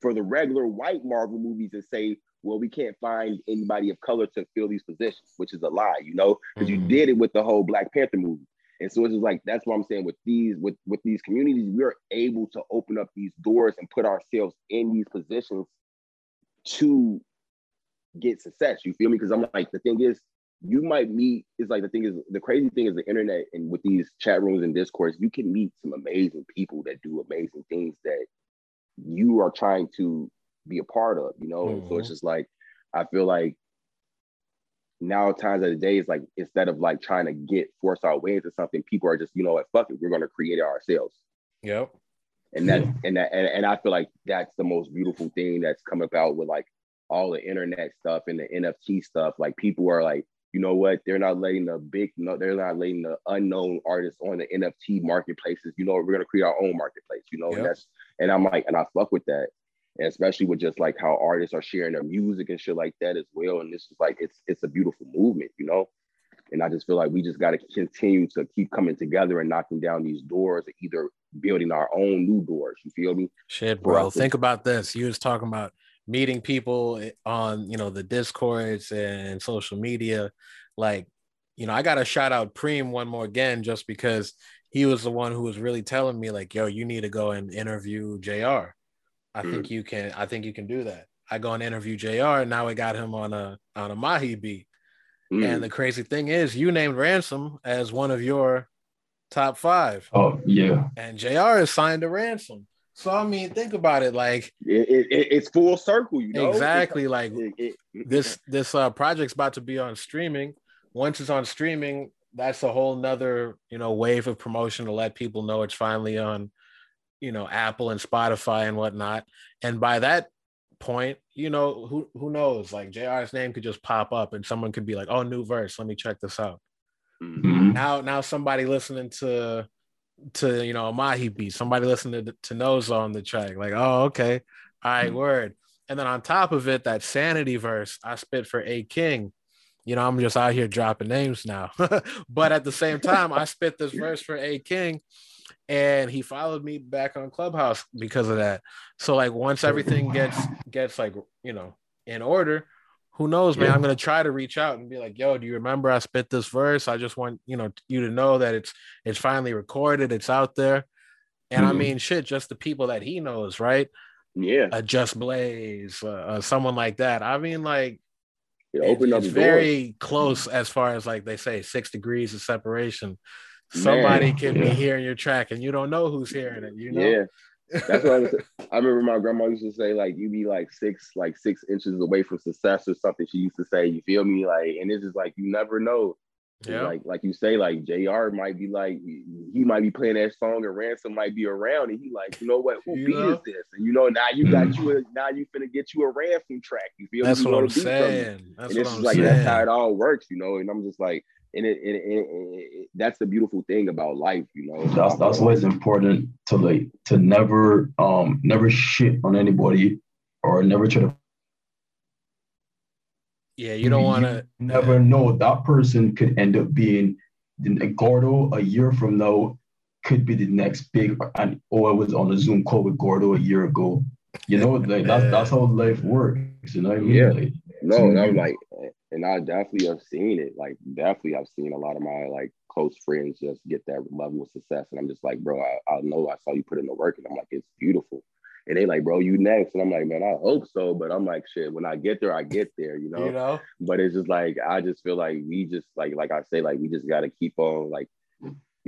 for the regular white Marvel movies and say, well, we can't find anybody of color to fill these positions, which is a lie, you know, because mm-hmm. you did it with the whole Black Panther movie. And so it's just like that's what I'm saying with these with with these communities, we're able to open up these doors and put ourselves in these positions to get success. You feel me? Because I'm like the thing is, you might meet. It's like the thing is the crazy thing is the internet and with these chat rooms and Discords, you can meet some amazing people that do amazing things that you are trying to be a part of, you know? Mm-hmm. So it's mm-hmm. just like, I feel like now times of the day is like, instead of like trying to get force our way into something, people are just, you know what, fuck it, we're going to create it ourselves. Yep. And that, *laughs* and that, and, and I feel like that's the most beautiful thing that's come about with like all the internet stuff and the NFT stuff. Like people are like, you know what? They're not letting the big, no, they're not letting the unknown artists on the NFT marketplaces. You know, we're gonna create our own marketplace. You know, yep. and that's and I'm like, and I fuck with that, and especially with just like how artists are sharing their music and shit like that as well. And this is like, it's it's a beautiful movement, you know. And I just feel like we just got to continue to keep coming together and knocking down these doors, either building our own new doors. You feel me? Shit, bro. Think about this. You was talking about meeting people on you know the discords and social media like you know i gotta shout out preem one more again just because he was the one who was really telling me like yo you need to go and interview jr i mm. think you can i think you can do that i go and interview jr and now we got him on a on a mahi beat mm. and the crazy thing is you named ransom as one of your top five. Oh yeah and jr is signed to ransom so I mean, think about it. Like it, it, it's full circle, you know. Exactly. Like it, this this uh, project's about to be on streaming. Once it's on streaming, that's a whole nother you know wave of promotion to let people know it's finally on, you know, Apple and Spotify and whatnot. And by that point, you know, who who knows? Like JR's name could just pop up and someone could be like, "Oh, new verse. Let me check this out." Mm-hmm. Now, now somebody listening to to you know a Mahi beat, somebody listening to, to Noza on the track, like, oh, okay, all right, mm-hmm. word. And then on top of it, that sanity verse I spit for A King. You know, I'm just out here dropping names now. *laughs* but at the same time, I spit this verse for A King and he followed me back on Clubhouse because of that. So like once everything gets gets like, you know, in order, who knows, man? Yeah. I'm gonna try to reach out and be like, "Yo, do you remember I spit this verse? I just want you know you to know that it's it's finally recorded, it's out there." And mm-hmm. I mean, shit, just the people that he knows, right? Yeah, uh, Just Blaze, uh, uh, someone like that. I mean, like, yeah, open it's, it's very close as far as like they say, six degrees of separation. Somebody man, can yeah. be hearing your track, and you don't know who's hearing it. You know? Yeah. That's what I was. I remember my grandma used to say like you be like six like six inches away from success or something. She used to say, you feel me? Like, and it's just like you never know. Yeah. Like like you say, like Jr. might be like he might be playing that song and Ransom might be around and he like, you know what, who beat is this? And you know, now you got you mm-hmm. a, now you finna get you a Ransom track. You feel that's me? what I'm saying. That's and what I'm is like saying. that's how it all works, you know. And I'm just like, and it, and, it, and it, that's the beautiful thing about life, you know. That's that's why it's important to like to never um never shit on anybody or never try to yeah, you don't want to never know that person could end up being Gordo a year from now could be the next big and oh I was on a Zoom call with Gordo a year ago. You know, like that's that's how life works. You know what I mean? Yeah. Like, No, so- and I'm like, and I definitely have seen it. Like, definitely, I've seen a lot of my like close friends just get that level of success, and I'm just like, bro, I, I know I saw you put in the work, and I'm like, it's beautiful. And they like, bro, you next, and I'm like, man, I hope so, but I'm like, shit, when I get there, I get there, you know. you know. But it's just like I just feel like we just like like I say, like we just gotta keep on like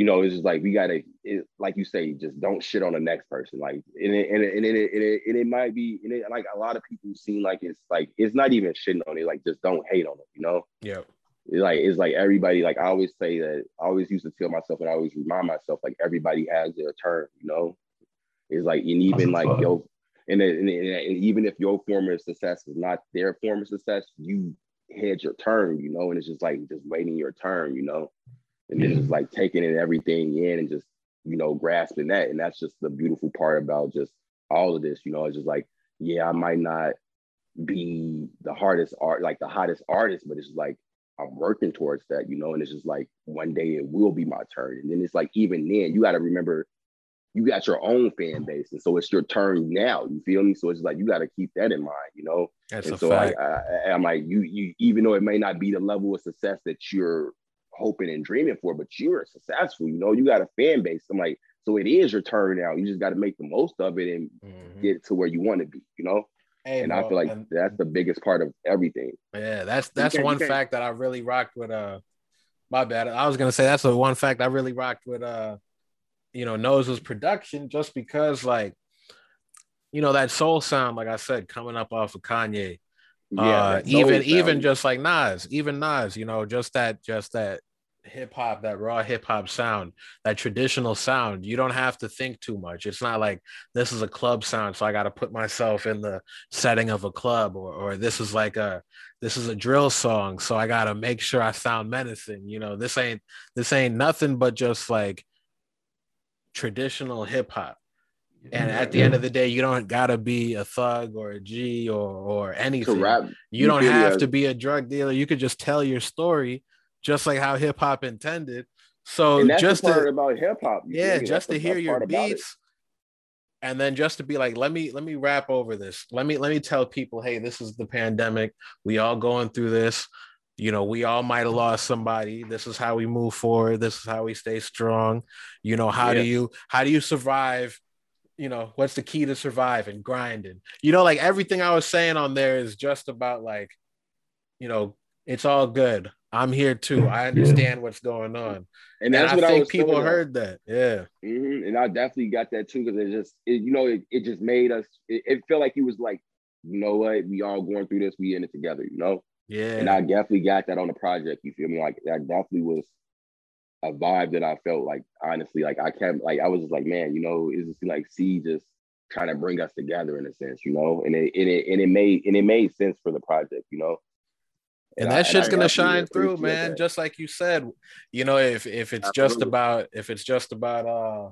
you know, it's just like we gotta, it, like you say, just don't shit on the next person. Like, and it, and it, and it, and it, and it might be, and it, like a lot of people seem like it's like it's not even shitting on it. Like, just don't hate on it. You know, Yeah. it's like it's like everybody. Like I always say that. I always used to tell myself, and I always remind myself, like everybody has their turn. You know, it's like, and even That's like fact. yo, and, and, and, and even if your form of success is not their form of success, you had your turn. You know, and it's just like just waiting your turn. You know and then Yeah. just like taking it everything in and just you know grasping that. And that's just the beautiful part about just all of this you know? It's just like yeah i might not be the hardest art like the hottest artist but it's just like i'm working towards that you know? And it's just like one day it will be my turn. And then it's like even then you got to remember you got your own fan base. And so it's your turn now you feel me? So it's like you got to keep that in mind you know? That's and a so fact. I, I, I'm like, you, you, even though it may not be the level of success that you're hoping and dreaming for, but you're successful. You know, you got a fan base. I'm like, so it is your turn now. You just got to make the most of it and Mhm. get to where you want to be. You know, Hey, and I feel like that's the biggest part of everything. Yeah, that's that's one fact that I really rocked with. Uh, my bad. I was gonna say that's the one fact I really rocked with. Uh, you know, Noza's production, just because like, you know, that soul sound, like I said, coming up off of Kanye. Uh, that even sound. even just like Nas, even Nas, you know, just that just that hip hop, that raw hip hop sound, that traditional sound. You don't have to think too much. It's not like this is a club sound, so I got to put myself in the setting of a club, or or this is like a this is a drill song, so I got to make sure I sound menacing. You know, this ain't this ain't nothing but just like traditional hip hop. And at the end of the day, you don't gotta be a thug or a G or or anything. rap, You don't have to be a drug dealer. You could just tell your story, just like how hip hop intended. So just to about hip hop. yeah, just to hear your part about it. beats, and then just to be like, let me let me rap over this. Let me let me tell people, hey, this is the pandemic. We all going through this. You know, we all might have lost somebody. This is how we move forward. This is how we stay strong. You know, how do you how do you survive? You know, what's the key to surviving? Grinding. You know, like everything I was saying on there is just about like, you know, it's all good. I'm here too. *laughs* I understand what's going on. And And, that's I what I think was people heard that. Yeah. Mhm. And I definitely got that too because it just, it, you know, it, it just made us. It, it felt like he was like, you know what, we all going through this, we in it together, you know. Yeah. And I definitely got that on the project. You feel me? Like that definitely was a vibe that I felt like honestly, like I can't, like I was just like, man, you know, it's just like Sey just trying to bring us together in a sense, you know, and it and it and it made and it made sense for the project, you know. and I- that shit's I gonna shine through, man. that. Just like you said, you know, if if it's just about if it's just about uh,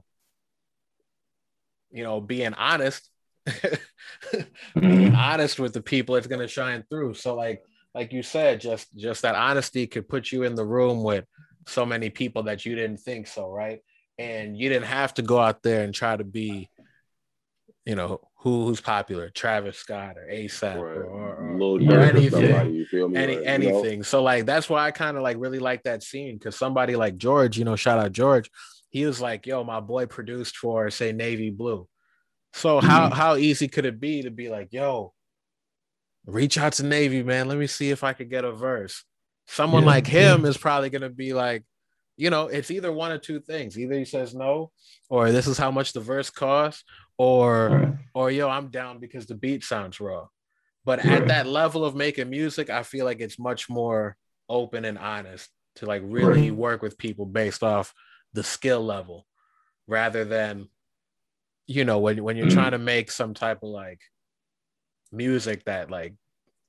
you know, being honest, *laughs* being Mhm. honest with the people, it's gonna shine through. So like like you said, just just that honesty could put you in the room with so many people that you didn't think so, right? And you didn't have to go out there and try to be, you know, who who's popular, Travis Scott or ASAP or, Or or, or, Lil or Yeah, anything somebody, you feel me? any you know? anything. So like that's why I kind of like really like that scene because somebody like George, you know, shout out George, he was like, "Yo, my boy produced for say Navy Blue." So how Mhm. how easy could it be to be like, "Yo, reach out to Navy, man. Let me see if I could get a verse." Someone Yeah, like him yeah. is probably gonna be like, you know, it's either one or two things. Either he says no, or this is how much the verse costs, or Right. or yo, I'm down because the beat sounds raw. But at that level of making music, I feel like it's much more open and honest to like really Right. work with people based off the skill level rather than you know when when you're Mhm. trying to make some type of like music that like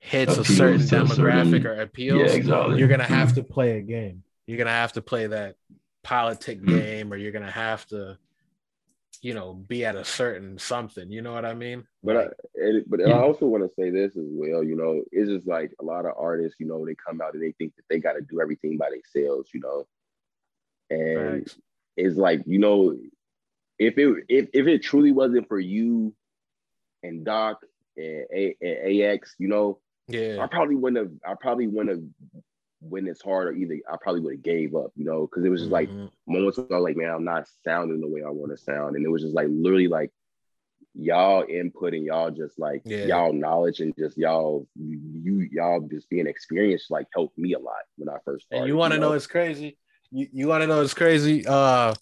hits a certain demographic certain- or Yeah, appeals exactly. you're gonna have to play a game. You're gonna have to play that politic Mhm. game, or you're gonna have to, you know, be at a certain something. You know what I mean? But I, Like, it, but I also want to say this as well. You know, it's just like a lot of artists. You know, they come out and they think that they got to do everything by themselves. You know, and facts. it's like you know, if it if if it truly wasn't for you and Doc and, A, and AX, you know, I probably wouldn't have. I probably wouldn't have when it's hard or either I probably would have gave up. You know, because it was just like Mhm. moments where I was like, man, I'm not sounding the way I want to sound. And it was just like literally like y'all input and y'all just like Yeah. y'all knowledge and just y'all you y'all just being experienced like helped me a lot when I first started. and you want to know it's crazy. You you want to know it's crazy. Uh,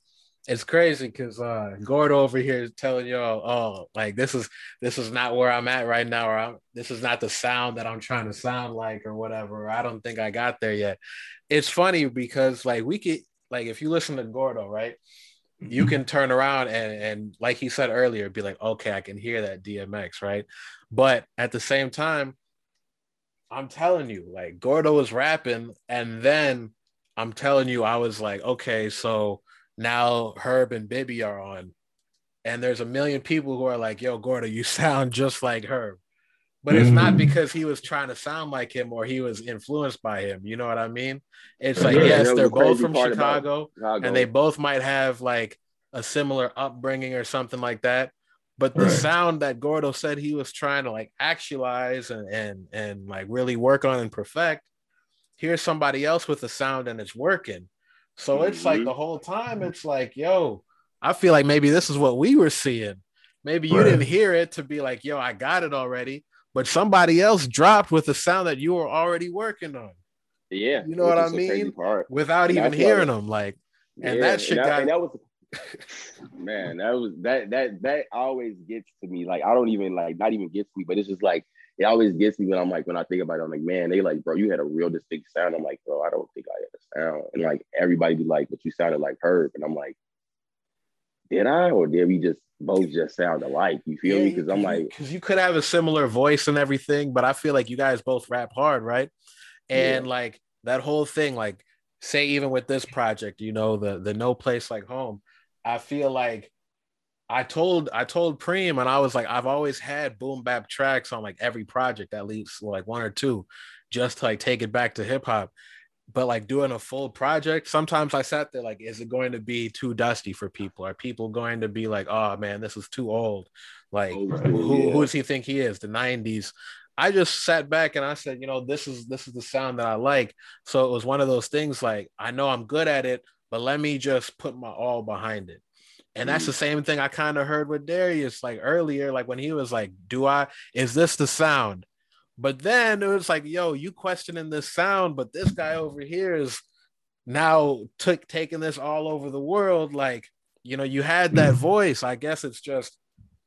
it's crazy because uh, Gordo over here is telling y'all, oh, like this is this is not where I'm at right now, or I'm, this is not the sound that I'm trying to sound like, or whatever. Or I don't think I got there yet. It's funny because like we could like if you listen to Gordo, right? you Mhm. can turn around and and like he said earlier be like okay i can hear that dmx right but at the same time i'm telling you like gordo was rapping and then i'm telling you i was like okay so now herb and bibby are on and there's a million people who are like yo gordo you *laughs* sound just like herb but it's not Mhm. because he was trying to sound like him or he was influenced by him you know what i mean it's like Yeah, yes they're both from chicago Chicago. and they both might have like a similar upbringing or something like that. But the Right. sound that Gordo said he was trying to like actualize and and and like really work on and perfect, here's somebody else with a sound and it's working. So it's like Mhm. the whole time it's like, yo, I feel like maybe this is what we were seeing. Maybe you Right. didn't hear it to be like, yo, I got it already, but somebody else dropped with the sound that you were already working on yeah, you know what I mean? Part. without And even hearing them. Like, And that shit got- and that was *laughs* man, that was that that that always gets to me. Like I don't even like not even gets me, but it's just like it always gets me when I'm like when I think about it, I'm like, man, they like, bro, you had a real distinct sound. I'm like, bro, I don't think I had a sound. And like everybody be like, but you sounded like Herb. And I'm like, did I or did we just both just sound alike? You feel me? Because I'm like, because you could have a similar voice and everything, but I feel like you guys both rap hard, right? And like that whole thing, like say even with this project, you know, the the no place like home, I feel like I told I told Preem and I was like, I've always had boom bap tracks on like every project, at least like one or two, just to like take it back to hip hop. But like doing a full project, sometimes I sat there like, is it going to be too dusty for people? Are people going to be like, oh man, this is too old? Like, old Right. who, yeah. who does he think he is? The 90s. I just sat back and I said, you know, this is this is the sound that I like. So it was one of those things like I know I'm good at it, but let me just put my all behind it. And that's the same thing I kind of heard with Darius like earlier, like when he was like, Do I is this the sound? But then it was like, yo, you questioning this sound, but this guy over here is now took taking this all over the world. Like, you know, you had that Mhm. voice. I guess it's just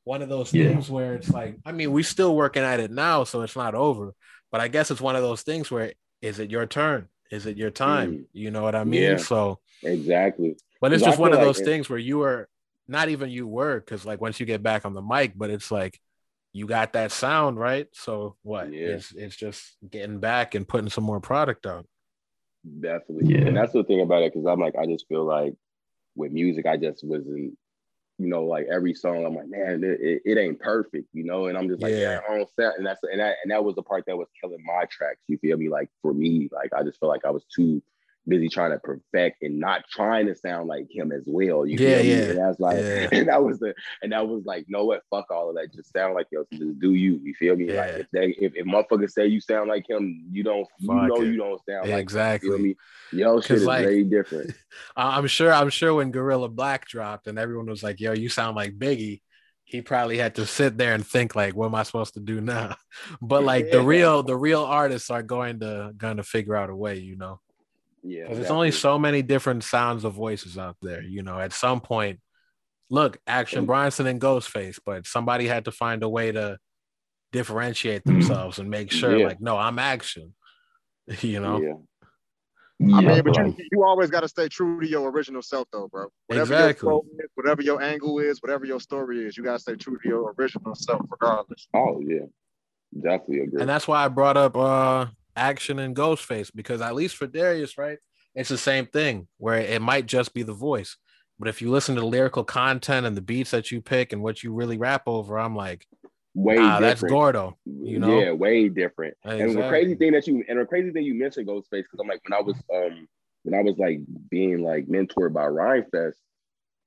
one of those Yeah. things where it's like, I mean, we're still working at it now, so it's not over. But I guess it's one of those things where is it your turn? Is it your time? Mm. You know what I mean? Yeah. So, exactly. but it's just one of like those it- things where you were not even you were because like once you get back on the mic, but it's like you got that sound right. So what? Yeah. It's it's just getting back and putting some more product out. Definitely. Yeah. And that's the thing about it, because I'm like, I just feel like with music, I just wasn't, you know, like every song, I'm like, man, it, it, it ain't perfect, you know, and I'm just like, Yeah. yeah, I don't sound, and that's and that and that was the part that was killing my tracks. You feel me? Like for me, like I just felt like I was too busy trying to perfect and not trying to sound like him as well. You Yeah, feel me? yeah, And that's like, yeah. *laughs* and that was the, and that was like, no, what? Fuck all of that. Just sound like yo. Just do you. You feel me? Like Yeah. if they, if, if motherfuckers say you sound like him, you don't. You know it. you don't sound like. him, You feel Exactly. me? Yo, shit is like- very different. *laughs* I'm sure. I'm sure when Guerilla Black dropped and everyone was like, "Yo, you sound like Biggie," he probably had to sit there and think like, "What am I supposed to do now?" *laughs* But like the real, the real artists are going to going to figure out a way, you know, Yeah, because there's only definitely. so many different sounds of voices out there. You know, at some point, look, Action Bronson and Ghostface, but somebody had to find a way to differentiate Mhm. themselves and make sure, Yeah. like, no, I'm Action. *laughs* You know, Yeah, I Yeah, mean, but you, you always got to stay true to your original self, though, bro. Whatever Exactly. your is, whatever your angle is, whatever your story is, you got to stay true to your original self, regardless. Oh yeah, definitely agree. And that's why I brought up uh action and Ghostface because at least for Darius, right? It's the same thing where it might just be the voice. But if you listen to the lyrical content and the beats that you pick and what you really rap over, I'm like, way that's. Gordo. you know? yeah, way different. And the crazy thing that you and the crazy thing you mentioned Ghostface because I'm like when I was um when I was like being like mentored by Rhymefest,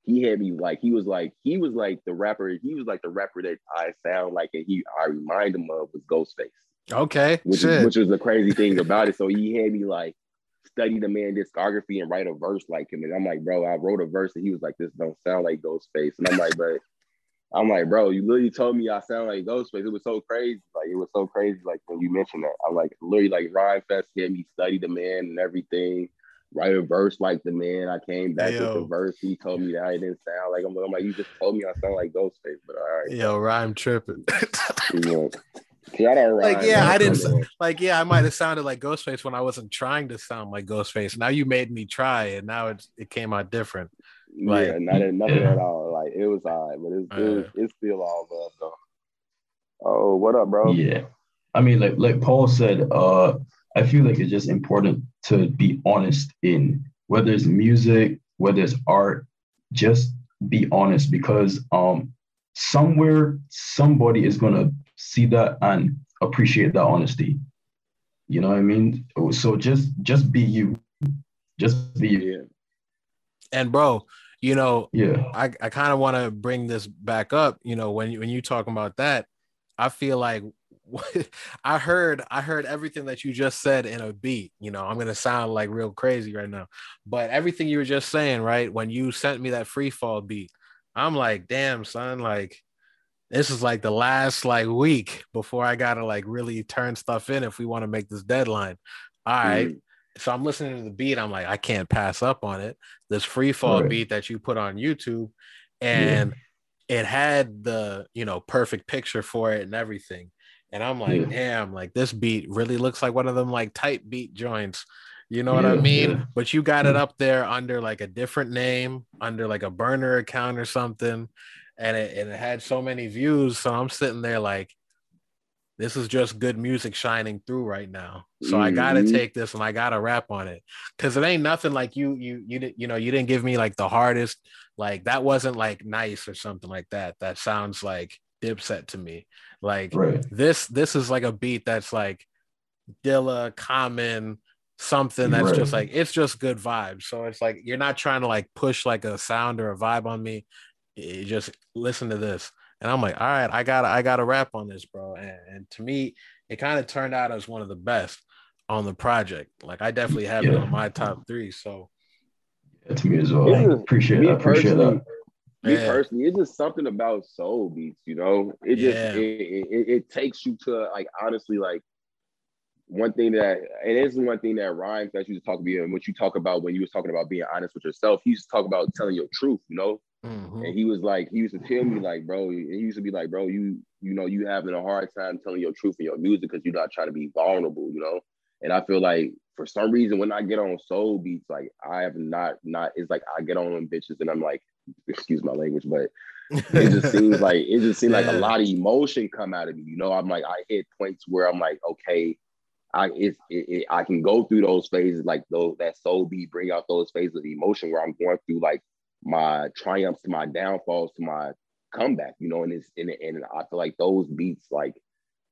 he had me like he was like he was like the rapper he was like the rapper that I sound like and he I remind him of was Ghostface, Okay. which Shit. is which is the crazy thing about it. So he had me like study the man discography and write a verse like him, and I'm like, bro, I wrote a verse and he was like, this don't sound like Ghostface, and I'm like, but. I'm like, bro, you literally told me I sound like Ghostface. It was so crazy. Like, it was so crazy. Like, when you mentioned that, I'm like, literally, like, Rhymefest had me study the man and everything, write a verse like the man. I came back with the verse. He told me that I didn't sound like him. I'm like, you just told me I sound like Ghostface. But all right. Yo, rhyme tripping. *laughs* Know, shout out Like, yeah, man. I didn't- like, yeah, I might have sounded like Ghostface when I wasn't trying to sound like Ghostface. Now you made me try, and now it's it came out different. Like- yeah, not, nothing Yeah. at all. Like, it was all right, but it's, it was, it's still all love, though. Oh, what up, bro? yeah. I mean, like like Paul said, uh, I feel like it's just important to be honest in whether it's music, whether it's art, just be honest because um somewhere somebody is gonna see that and appreciate that honesty. You know what I mean? So just just be you. Just be you. And bro, you know, Yeah. I, I kind of want to bring this back up. You know, when you when you talking about that, I feel like *laughs* I heard I heard everything that you just said in a beat. You know, I'm gonna sound like real crazy right now, but everything you were just saying, right? When you sent me that free fall beat, I'm like, damn, son, like this is like the last like week before I gotta like really turn stuff in if we want to make this deadline. All right. Mm. So I'm listening to the beat. I'm like, I can't pass up on it. This free fall Right. beat that you put on YouTube, and it had the you know perfect picture for it and everything. And I'm like, Yeah. damn, like this beat really looks like one of them like tight beat joints. You know what I mean? yeah. But you got it up there under like a different name, under like a burner account or something. And it, and it had so many views. So I'm sitting there like, this is just good music shining through right now. So I gotta Mhm. take this and I gotta rap on it. Cause it ain't nothing like you, you, you didn't, you know, you didn't give me like the hardest, like that wasn't like nice or something like that. That sounds like dipset to me. Like Right. this, this is like a beat that's like Dilla, Common, something that's Right. just like it's just good vibes. So it's like you're not trying to like push like a sound or a vibe on me. You just listen to this. And I'm like, all right, I gotta I gotta rap on this, bro. And, and to me, it kind of turned out as one of the best on the project. Like I definitely have it on my top three. So Yeah, to me as well. Just- appreciate me that. Appreciate personally, that. me Yeah. personally, it's just something about soul beats, you know. It just Yeah. it, it, it- it takes you to like honestly like one thing that and this is one thing that rhymes that you talk about and what you talk about when you was talking about being honest with yourself. He used to talk about telling your truth, you know. Mhm. And he was like, he used to tell me like, bro, he used to be like, bro, you you know, you having a hard time telling your truth in your music because you're not trying to be vulnerable, you know. And I feel like for some reason when I get on soul beats, like I have not not it's like I get on them bitches and I'm like, excuse my language, but it just *laughs* seems like it just seems like a lot of emotion come out of me. You know, I'm like I hit points where I'm like, okay, I it, it, I can go through those phases like those that soul beat bring out those phases of emotion where I'm going through like my triumphs to my downfalls to my comeback. You know, and it's in and, and I feel like those beats like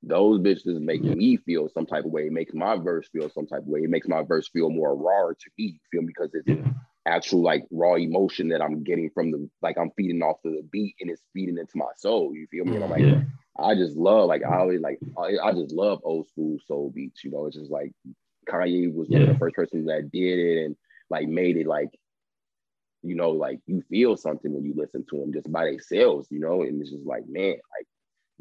those bitches make me feel some type of way. It makes my verse feel some type of way. It makes my verse feel more raw to me. You feel me? Because it's Yeah. actual like raw emotion that I'm getting from the like I'm feeding off of the beat and it's feeding into my soul. You feel me? And I'm like, Yeah. I just love like I always like I, I just love old school soul beats. You know, it's just like Kanye was one of Yeah. the first person that did it and like made it like you know like you feel something when you listen to them just by themselves. You know, and it's just like man, like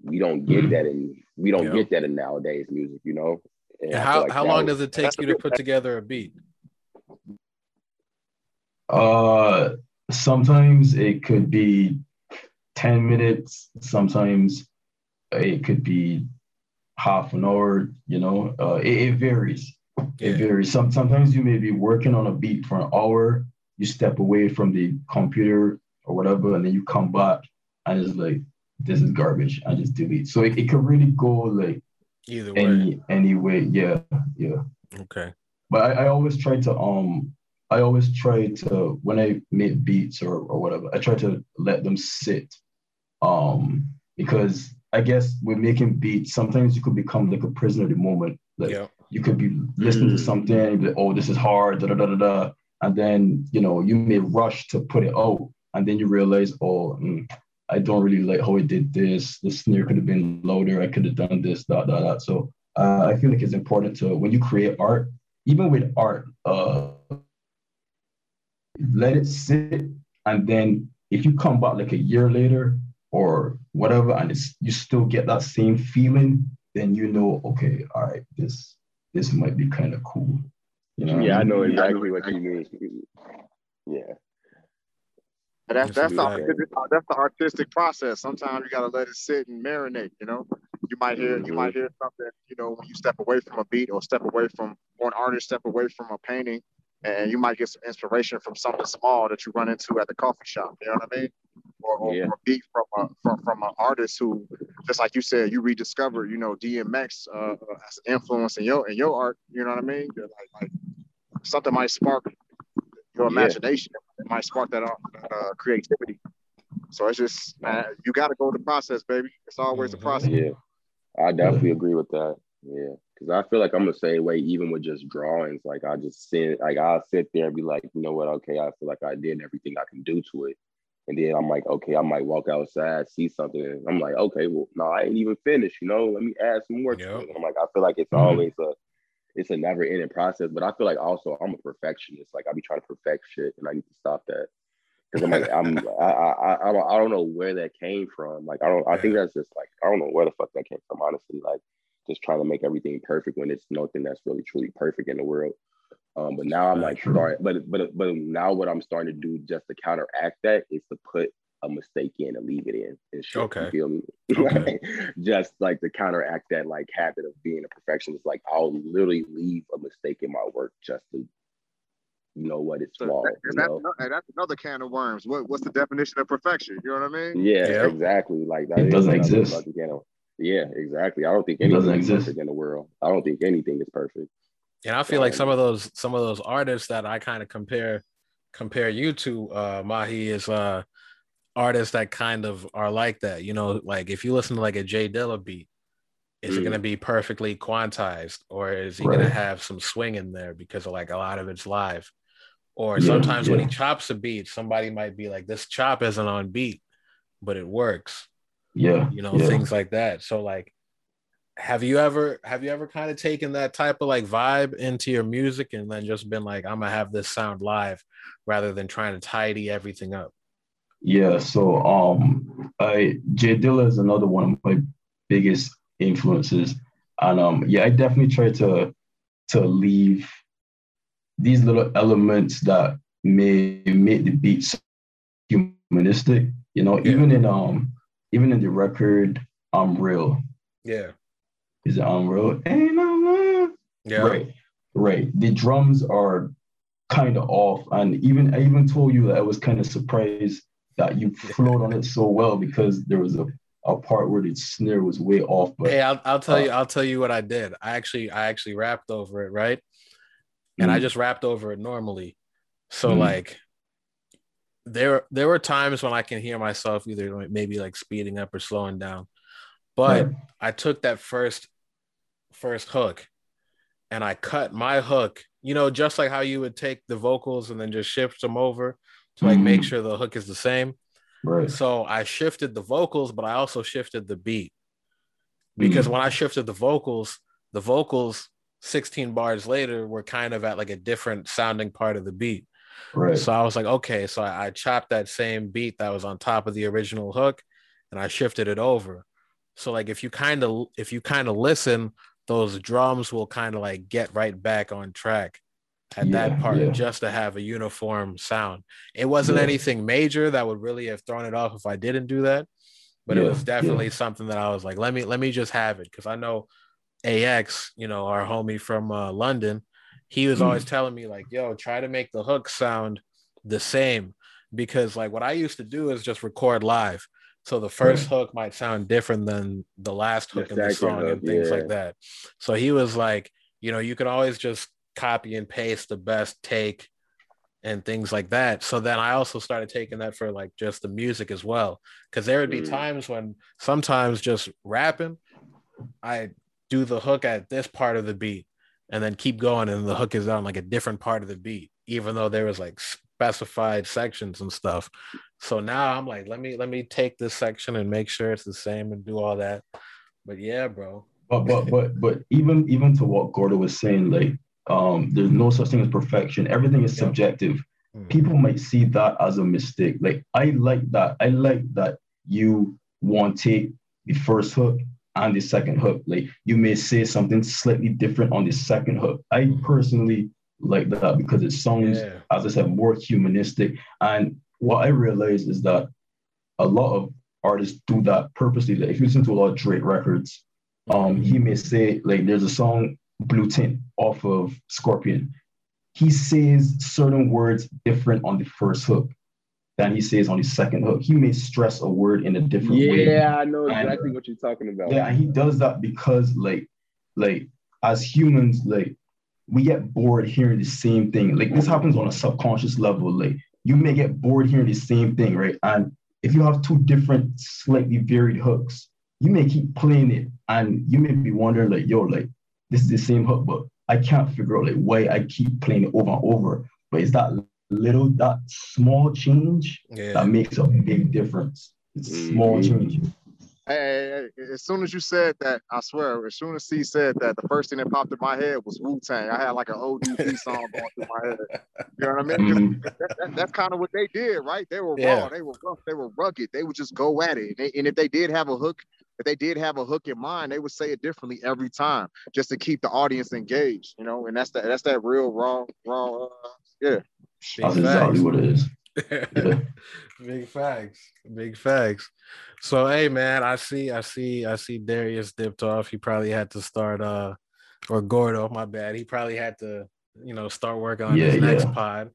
we don't get Mhm. that in we don't Yeah. get that in nowadays music. You know. And And how, like how long was- does it take you to put together a beat? Uh, sometimes it could be 10 minutes, sometimes it could be half an hour, you know, uh, it, it varies. It varies. Some sometimes you may be working on a beat for an hour, you step away from the computer or whatever, and then you come back and it's like, this is garbage. I just delete. So it, it could really go like Either any way. any way. Yeah, yeah. Okay. But I, I always try to um I always try to when I make beats or, or whatever, I try to let them sit. Um because I guess with making beats, sometimes you could become like a prisoner of the moment. Like Yeah. you could be listening to Mm. something like, oh, this is hard, da da da da da. And then you know, you may rush to put it out, and then you realize, oh, mm, I don't really like how it did this. The snare could have been louder. I could have done this, that, that, that. So uh, I feel like it's important to when you create art, even with art, uh, let it sit, and then if you come back like a year later or whatever, and it's you still get that same feeling, then you know, okay, all right, this this might be kind of cool. You know? Yeah, I mean? know exactly what you mean. Yeah. And that's that's the, Right. that's the artistic process. Sometimes you gotta let it sit and marinate. You know, you might hear you Mhm. might hear something. You know, when you step away from a beat or step away from or an artist step away from a painting, and you might get some inspiration from something small that you run into at the coffee shop. You know what I mean? Or, or, Yeah. or a beat from a from, from an artist who, just like you said, you rediscovered. You know, DMX uh, as an influence in your in your art. You know what I mean? Like, like something might spark your Yeah. imagination. It might spark that, uh, uh, creativity. So it's just, man, you got to go the process, baby. It's always Mhm. the process. Yeah, I definitely agree with that. Yeah, because I feel like I'm the same way, even with just drawings. Like I just sit, like I'll sit there and be like, you know what? Okay, I feel like I did everything I can do to it, and then I'm like, okay, I might walk outside, see something, I'm like, okay, well, no, I ain't even finished. You know, let me add some more. Yep. To it. I'm like, I feel like it's Mhm. always a, it's a never ending process. But I feel like also I'm a perfectionist. Like I be trying to perfect shit, and I need to stop that. Cause I'm like I'm *laughs* I, I I don't I don't know where that came from. Like I don't I think that's just like I don't know where the fuck that came from. Honestly, like just trying to make everything perfect when it's nothing that's really truly perfect in the world. Um, but now I'm like true. starting, but but but now what I'm starting to do just to counteract that is to put a mistake in and leave it in and shit. Okay. You feel me? *laughs* Okay. just like to counteract that like habit of being a perfectionist. Like I'll literally leave a mistake in my work just to you know what it's So flawed. that- and that's, know? and that's another can of worms. What, what's the definition of perfection? You know what I mean? Yeah, Yeah. exactly. Like that It is doesn't exist. of- Yeah, exactly. I don't think anything doesn't is exist. perfect in the world. I don't think anything is perfect. And I feel like some of those some of those artists that I kind of compare compare you to, uh, Mahi, is uh artists that kind of are like that. You know, like if you listen to like a Jay Dilla beat, is it Mm. gonna be perfectly quantized or is he gonna have some swing in there because of like a lot of it's live? Or Yeah, sometimes when he chops a beat, somebody might be like, this chop isn't on beat, but it works. Yeah. You know, yeah. things like that. So like have you ever have you ever kind of taken that type of like vibe into your music and then just been like i'm gonna have this sound live rather than trying to tidy everything up Yeah, so um I Jay Dilla is another one of my biggest influences. And um yeah, I definitely try to to leave these little elements that may make the beats humanistic. You know, Yeah. even in um even in the record I'm real. yeah Is it unreal? Ain't no love. yeah Right, right. The drums are kind of off, and even I even told you that I was kind of surprised that you flowed on it so well because there was a, a part where the snare was way off. But hey I'll, I'll tell you uh, i'll tell you what i did i actually i actually rapped over it right and i Mm. just rapped over it normally so Mm. like there there were times when i can hear myself either maybe like speeding up or slowing down but Right. I took that first first hook and I cut my hook, you know, just like how you would take the vocals and then just shift them over to like make Mhm. sure the hook is the same. right, So I shifted the vocals, but I also shifted the beat because Mm. when I shifted the vocals, the vocals 16 bars later were kind of at like a different sounding part of the beat. right, So I was like, okay, so I, I chopped that same beat that was on top of the original hook and I shifted it over. So like if you kind of if you kind of listen, those drums will kind of like get right back on track at Yeah, that part yeah. just to have a uniform sound. It wasn't Yeah. anything major that would really have thrown it off if I didn't do that, but it was definitely something that I was like, let me let me just have it because I know AX, you know, our homie from uh, London, he was always telling me like, "Yo, try to make the hook sound the same," because like what I used to do is just record live. So the first right. hook might sound different than the last hook the in the song hook, and things yeah. like that. So he was like, you know, you can always just copy and paste the best take and things like that. So then I also started taking that for like just the music as well. Cause there would be mm. times when sometimes just rapping, I do the hook at this part of the beat and then keep going and the hook is on like a different part of the beat, even though there was like specified sections and stuff. So now I'm like, let me let me take this section and make sure it's the same and do all that. But yeah, bro. But but but but even even to what Gordo was saying, like um, there's no such thing as perfection. Everything is subjective. Mm-hmm. People might see that as a mistake. Like I like that. I like that you want to take the first hook and the second hook. Like you may say something slightly different on the second hook. I hmm. personally like that because it sounds, yeah. as I said, more humanistic. And what I realized is that a lot of artists do that purposely. Like if you listen to a lot of Drake records, um, he may say like there's a song Blue Tint off of Scorpion. He says certain words different on the first hook than he says on the second hook. He may stress a word in a different yeah, way. Yeah, I know exactly and, what you're talking about. Yeah, he does that because like like as humans, like we get bored hearing the same thing. Like this happens on a subconscious level. Like you may get bored hearing the same thing, right? And if you have two different, slightly varied hooks, you may keep playing it and you may be wondering, like, yo, like, this is the same hook, but I can't figure out like why I keep playing it over and over. But it's that little, that small change yeah. that makes a big difference. It's mm-hmm. small change. Hey, as soon as you said that, I swear, as soon as Sey said that, the first thing that popped in my head was Wu Tang. I had like an ODB *laughs* song going through my head. You know what I mean? Mm-hmm. *laughs* That, that, that's kind of what they did, right? They were yeah. raw, they were rough, they were rugged. They would just go at it. And, they, and if they did have a hook, if they did have a hook in mind, they would say it differently every time, just to keep the audience engaged. You know, and that's that. That's that real wrong, wrong. Uh, yeah. That's exactly what it is. Yeah. *laughs* Big facts. Big facts. So hey man, I see, I see, I see Darius dipped off. He probably had to start uh or Gordo, my bad. He probably had to, you know, start working on yeah, his next yeah. pod.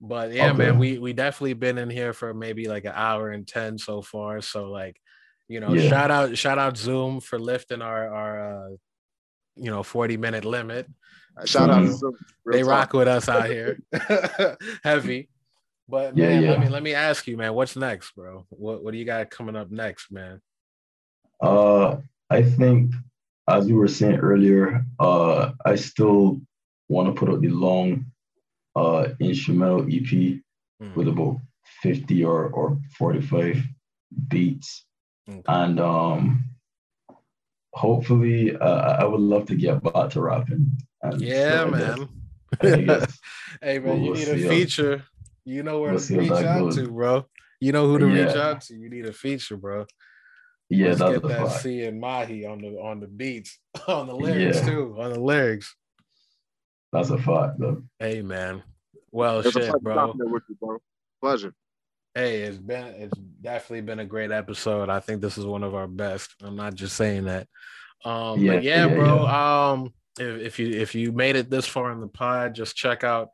But yeah, okay. man, we we definitely been in here for maybe like an hour and 10 so far. So like, you know, yeah. shout out, shout out Zoom for lifting our our uh you know 40 minute limit. Shout out Zoom. Real they talk. rock with us out here. *laughs* Heavy. But yeah, man, yeah. let me let me ask you, man, what's next, bro? What what do you got coming up next, man? Uh, I think as you were saying earlier, uh, I still want to put out the long uh instrumental EP mm. with about 50 or or 45 beats. Okay. And um hopefully uh, I would love to get back to rapping. yeah, man. *laughs* hey man, we'll, you need a feature. You know where we'll to reach out goes. to, bro. You know who to yeah. reach out to. You need a feature, bro. Yeah, Let's that's get that Sey and Mahi on the on the beats, *laughs* on the lyrics yeah. too, on the lyrics. That's a fact, though. Hey, man. Well, it's shit, bro. You, bro. Pleasure. Hey, it's been it's definitely been a great episode. I think this is one of our best. I'm not just saying that. Um, yeah, yeah, yeah, bro. Yeah. Um, if, if you if you made it this far in the pod, just check out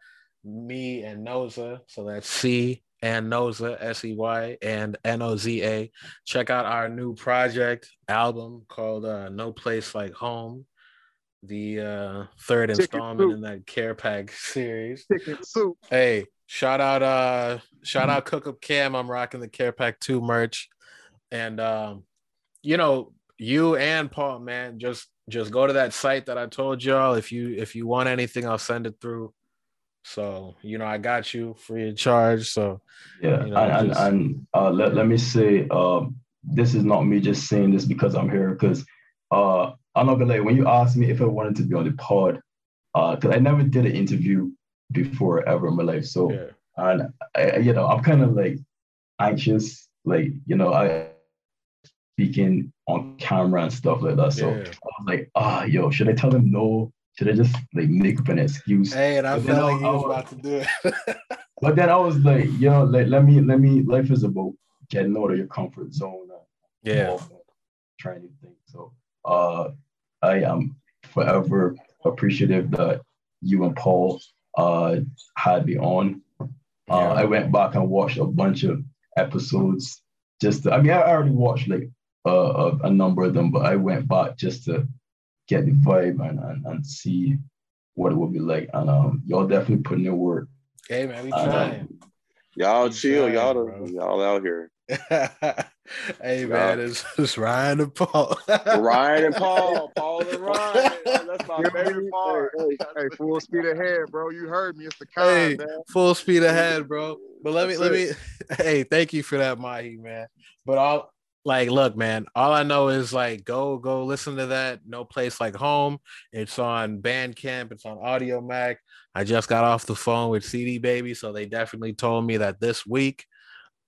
me and Noza. So that's Sey and Noza, S E Y and N O Z A. Check out our new project album called uh, No Place Like Home, the uh, third Chicken installment soup. in that Care Pack *laughs* series. Chicken soup. Hey, shout out, uh, shout out Cook Up Cam. I'm rocking the Care Pack 2 merch. And um, you know, you and Paul, man, just just go to that site that I told y'all. If you if you want anything, I'll send it through. So, you know, I got you free of charge. So, yeah. You know, and, just... and uh, let, let me say, um, this is not me just saying this because I'm here. Because uh, I'm not gonna lie, when you asked me if I wanted to be on the pod, because uh, I never did an interview before ever in my life. So, yeah. and I, you know, I'm kind of like anxious, like, you know, I speaking on camera and stuff like that. So yeah. I was like, ah, oh, yo, should I tell them no? Should I just like make up an excuse? Hey, and I felt like he was about to do it. *laughs* but then I was like, you know, like let me let me life is about getting out of your comfort zone. yeah. Trying new things. So uh I am forever appreciative that you and Paul uh, had me on. Uh, yeah. I went back and watched a bunch of episodes. Just to, I mean, I already watched like uh, a, a, number of them, but I went back just to get the vibe and, and, and see what it would be like. And um, y'all definitely putting in work. Hey man, we trying. Um, y'all we chill, trying, y'all, bro. *laughs* y'all out here. *laughs* hey man, it's, it's Ryan and Paul. Ryan and Paul, *laughs* Paul and Ryan. That's my favorite part. Hey, hey, full speed ahead, bro. You heard me. It's the kind, hey, man. Full speed ahead, bro. But let That's me, let me. Hey, thank you for that, Mahi, man. But all like, look, man. All I know is like, go, go, listen to that. No place like home. It's on Bandcamp. It's on Audiomack. I just got off the phone with CD Baby, so they definitely told me that this week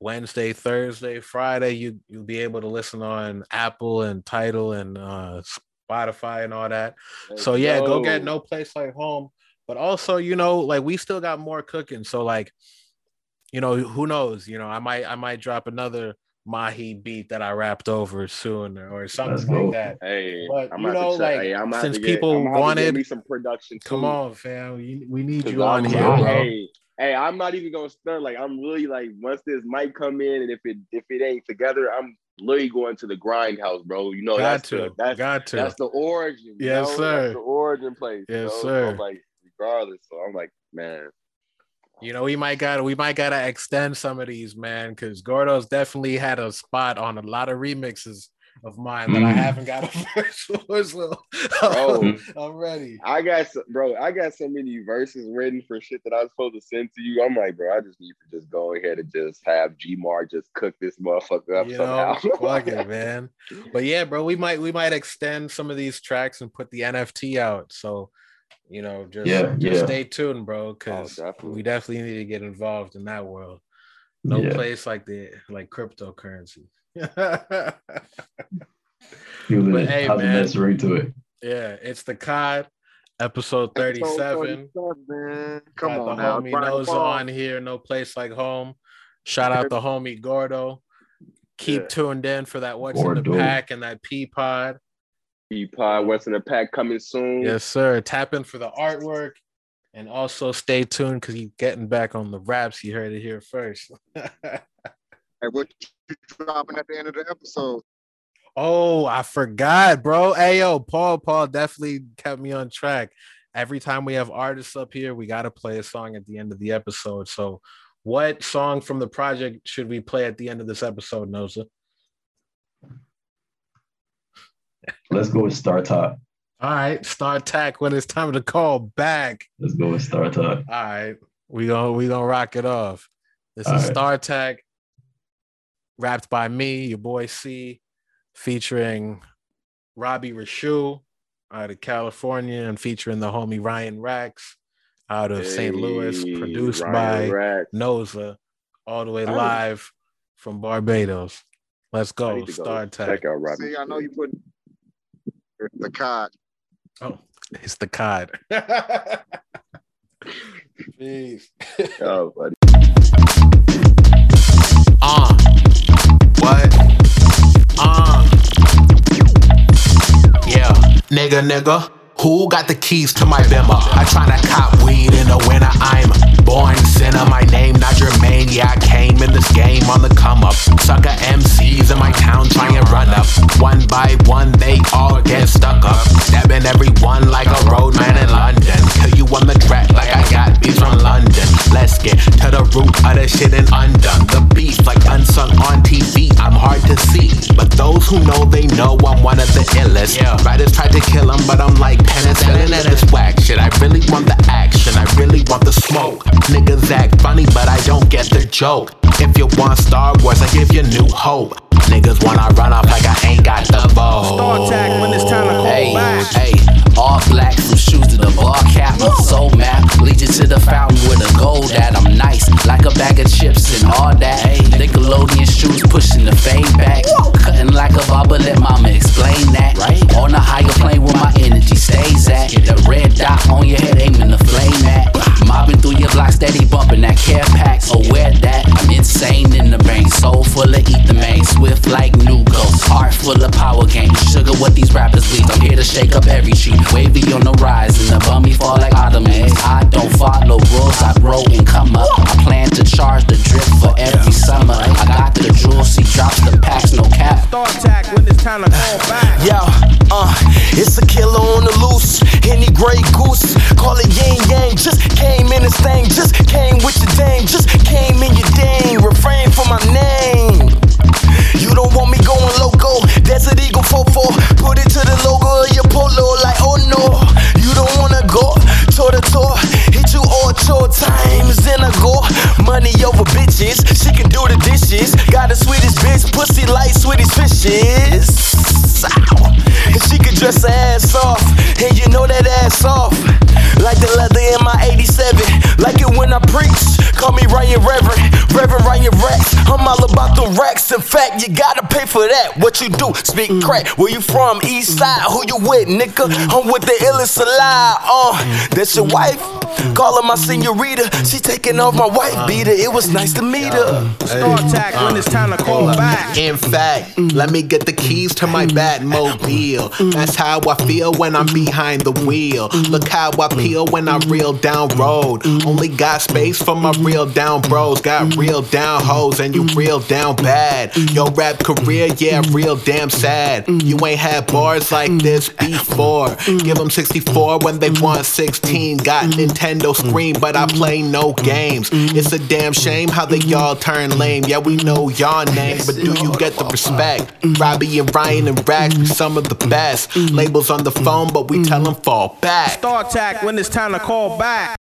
Wednesday, Thursday, Friday, you you'll be able to listen on Apple and Tidal and uh, Spotify and all that. Let's so yeah, go. go get no place like home. But also, you know, like we still got more cooking. So like, you know, who knows? You know, I might I might drop another Mahi beat that I rapped over soon or something like that. Hey, but I'm you know, like hey, since people get, wanted me some production, too. come on, fam, we, we need you on here, bro. Hey, hey, I'm not even gonna start. Like I'm really like once this mic come in, and if it if it ain't together, I'm literally going to the grindhouse, bro. You know got that's to, the, that's got to. that's the origin. Yes, know? sir. That's the origin place. Yes, sir. So, like regardless, so I'm like, man. You know, we might gotta we might gotta extend some of these, man, because Gordo's definitely had a spot on a lot of remixes of mine that mm. I haven't got a *laughs* verse for. So bro, I'm ready. I got bro, I got so many verses written for shit that I was supposed to send to you. I'm like, bro, I just need to just go ahead and just have G Mar just cook this motherfucker up you somehow. *laughs* Know, fuck it, *laughs* man. But yeah, bro, we might we might extend some of these tracks and put the NFT out. So you know, just, yeah, just yeah. stay tuned, bro, because oh, we definitely need to get involved in that world. No yeah. place like the like cryptocurrency *laughs* but hey, man, to it. Yeah, it's the COD episode 37. Come Got on the now. homie Noza on here, no place like home. Shout out the homie Gordo. Keep yeah. tuned in for that What's Gordo. in the Pack and that P Pod. P Pod, What's in the Pack coming soon. Yes, sir. Tap in for the artwork. And also stay tuned because he's getting back on the raps. You heard it here first. *laughs* Hey, what you dropping at the end of the episode? Oh, I forgot, bro. Hey, yo, Paul, Paul definitely kept me on track. Every time we have artists up here, we got to play a song at the end of the episode. So, what song from the project should we play at the end of this episode, Noza? Let's go with Star Talk. All right, Star Talk. When it's time to call back. Let's go with Star Talk. All right, we gonna we gonna rock it off. This All is right. Star Talk rapped by me, your boy Sey, featuring Robbie Rashu out of California and featuring the homie Ryan Rax out of hey, St. Louis, produced Ryan by Rax. Noza, all the way live from Barbados. Let's go. Star go check out Robbie. See, I know you put the cod. Oh, it's the cod. *laughs* Peace. oh, buddy. Uh. What? Uh. Yeah. Nigga, nigga. Who got the keys to my bimmer? I tryna cop weed in the winter. I'm born sinner. My name not Jermaine. Yeah, I came in this game on the come up. Sucker MCs in my town trying to run up. One by one, they all get stuck up. Stabbing everyone like a roadman in London. Kill you on the track like I got beats from London. Let's get to the root of the shit and undone. The beef like unsung on TV. I'm hard to see, but those who know they know I'm one of the illest. Yeah. Writers tried to kill him, but I'm like penicillin and this whack shit. I really want the action. I really want the smoke. Niggas act funny, but I don't get the joke. If you want Star Wars, I give you new hope. Niggas wanna run off like I ain't got the vote. Star attack when it's time to call hey, back. Hey, all black from shoes to the ball cap. I'm so mad. Lead you to the fountain with the gold at. In fact, you gotta pay for that. What you do? Speak mm. crack. Where you from? East side. Who you with, nigga? Mm. I'm with the illest alive. Uh, that's your mm. wife. Call her my senorita. She taking off my white uh. beater. It was nice to meet her. Start attack when it's time to call back. In fact, let me get the keys to my Batmobile. That's how I feel when I'm behind the wheel. Look how I peel when I reel down road. Only got space for my real down bros. Got real down hoes and you real down bad. Your rap career, yeah, real damn sad. You ain't had bars like this before. Give them 64 when they want 16. Got Nintendo screen, but I play no games. It's a damn shame how they y'all turn lame. Yeah, we know y'all names, but do you get the respect? Robbie and Ryan and Rack, be some of the best. Labels on the phone, but we tell them fall back. Start attack when it's time to call back.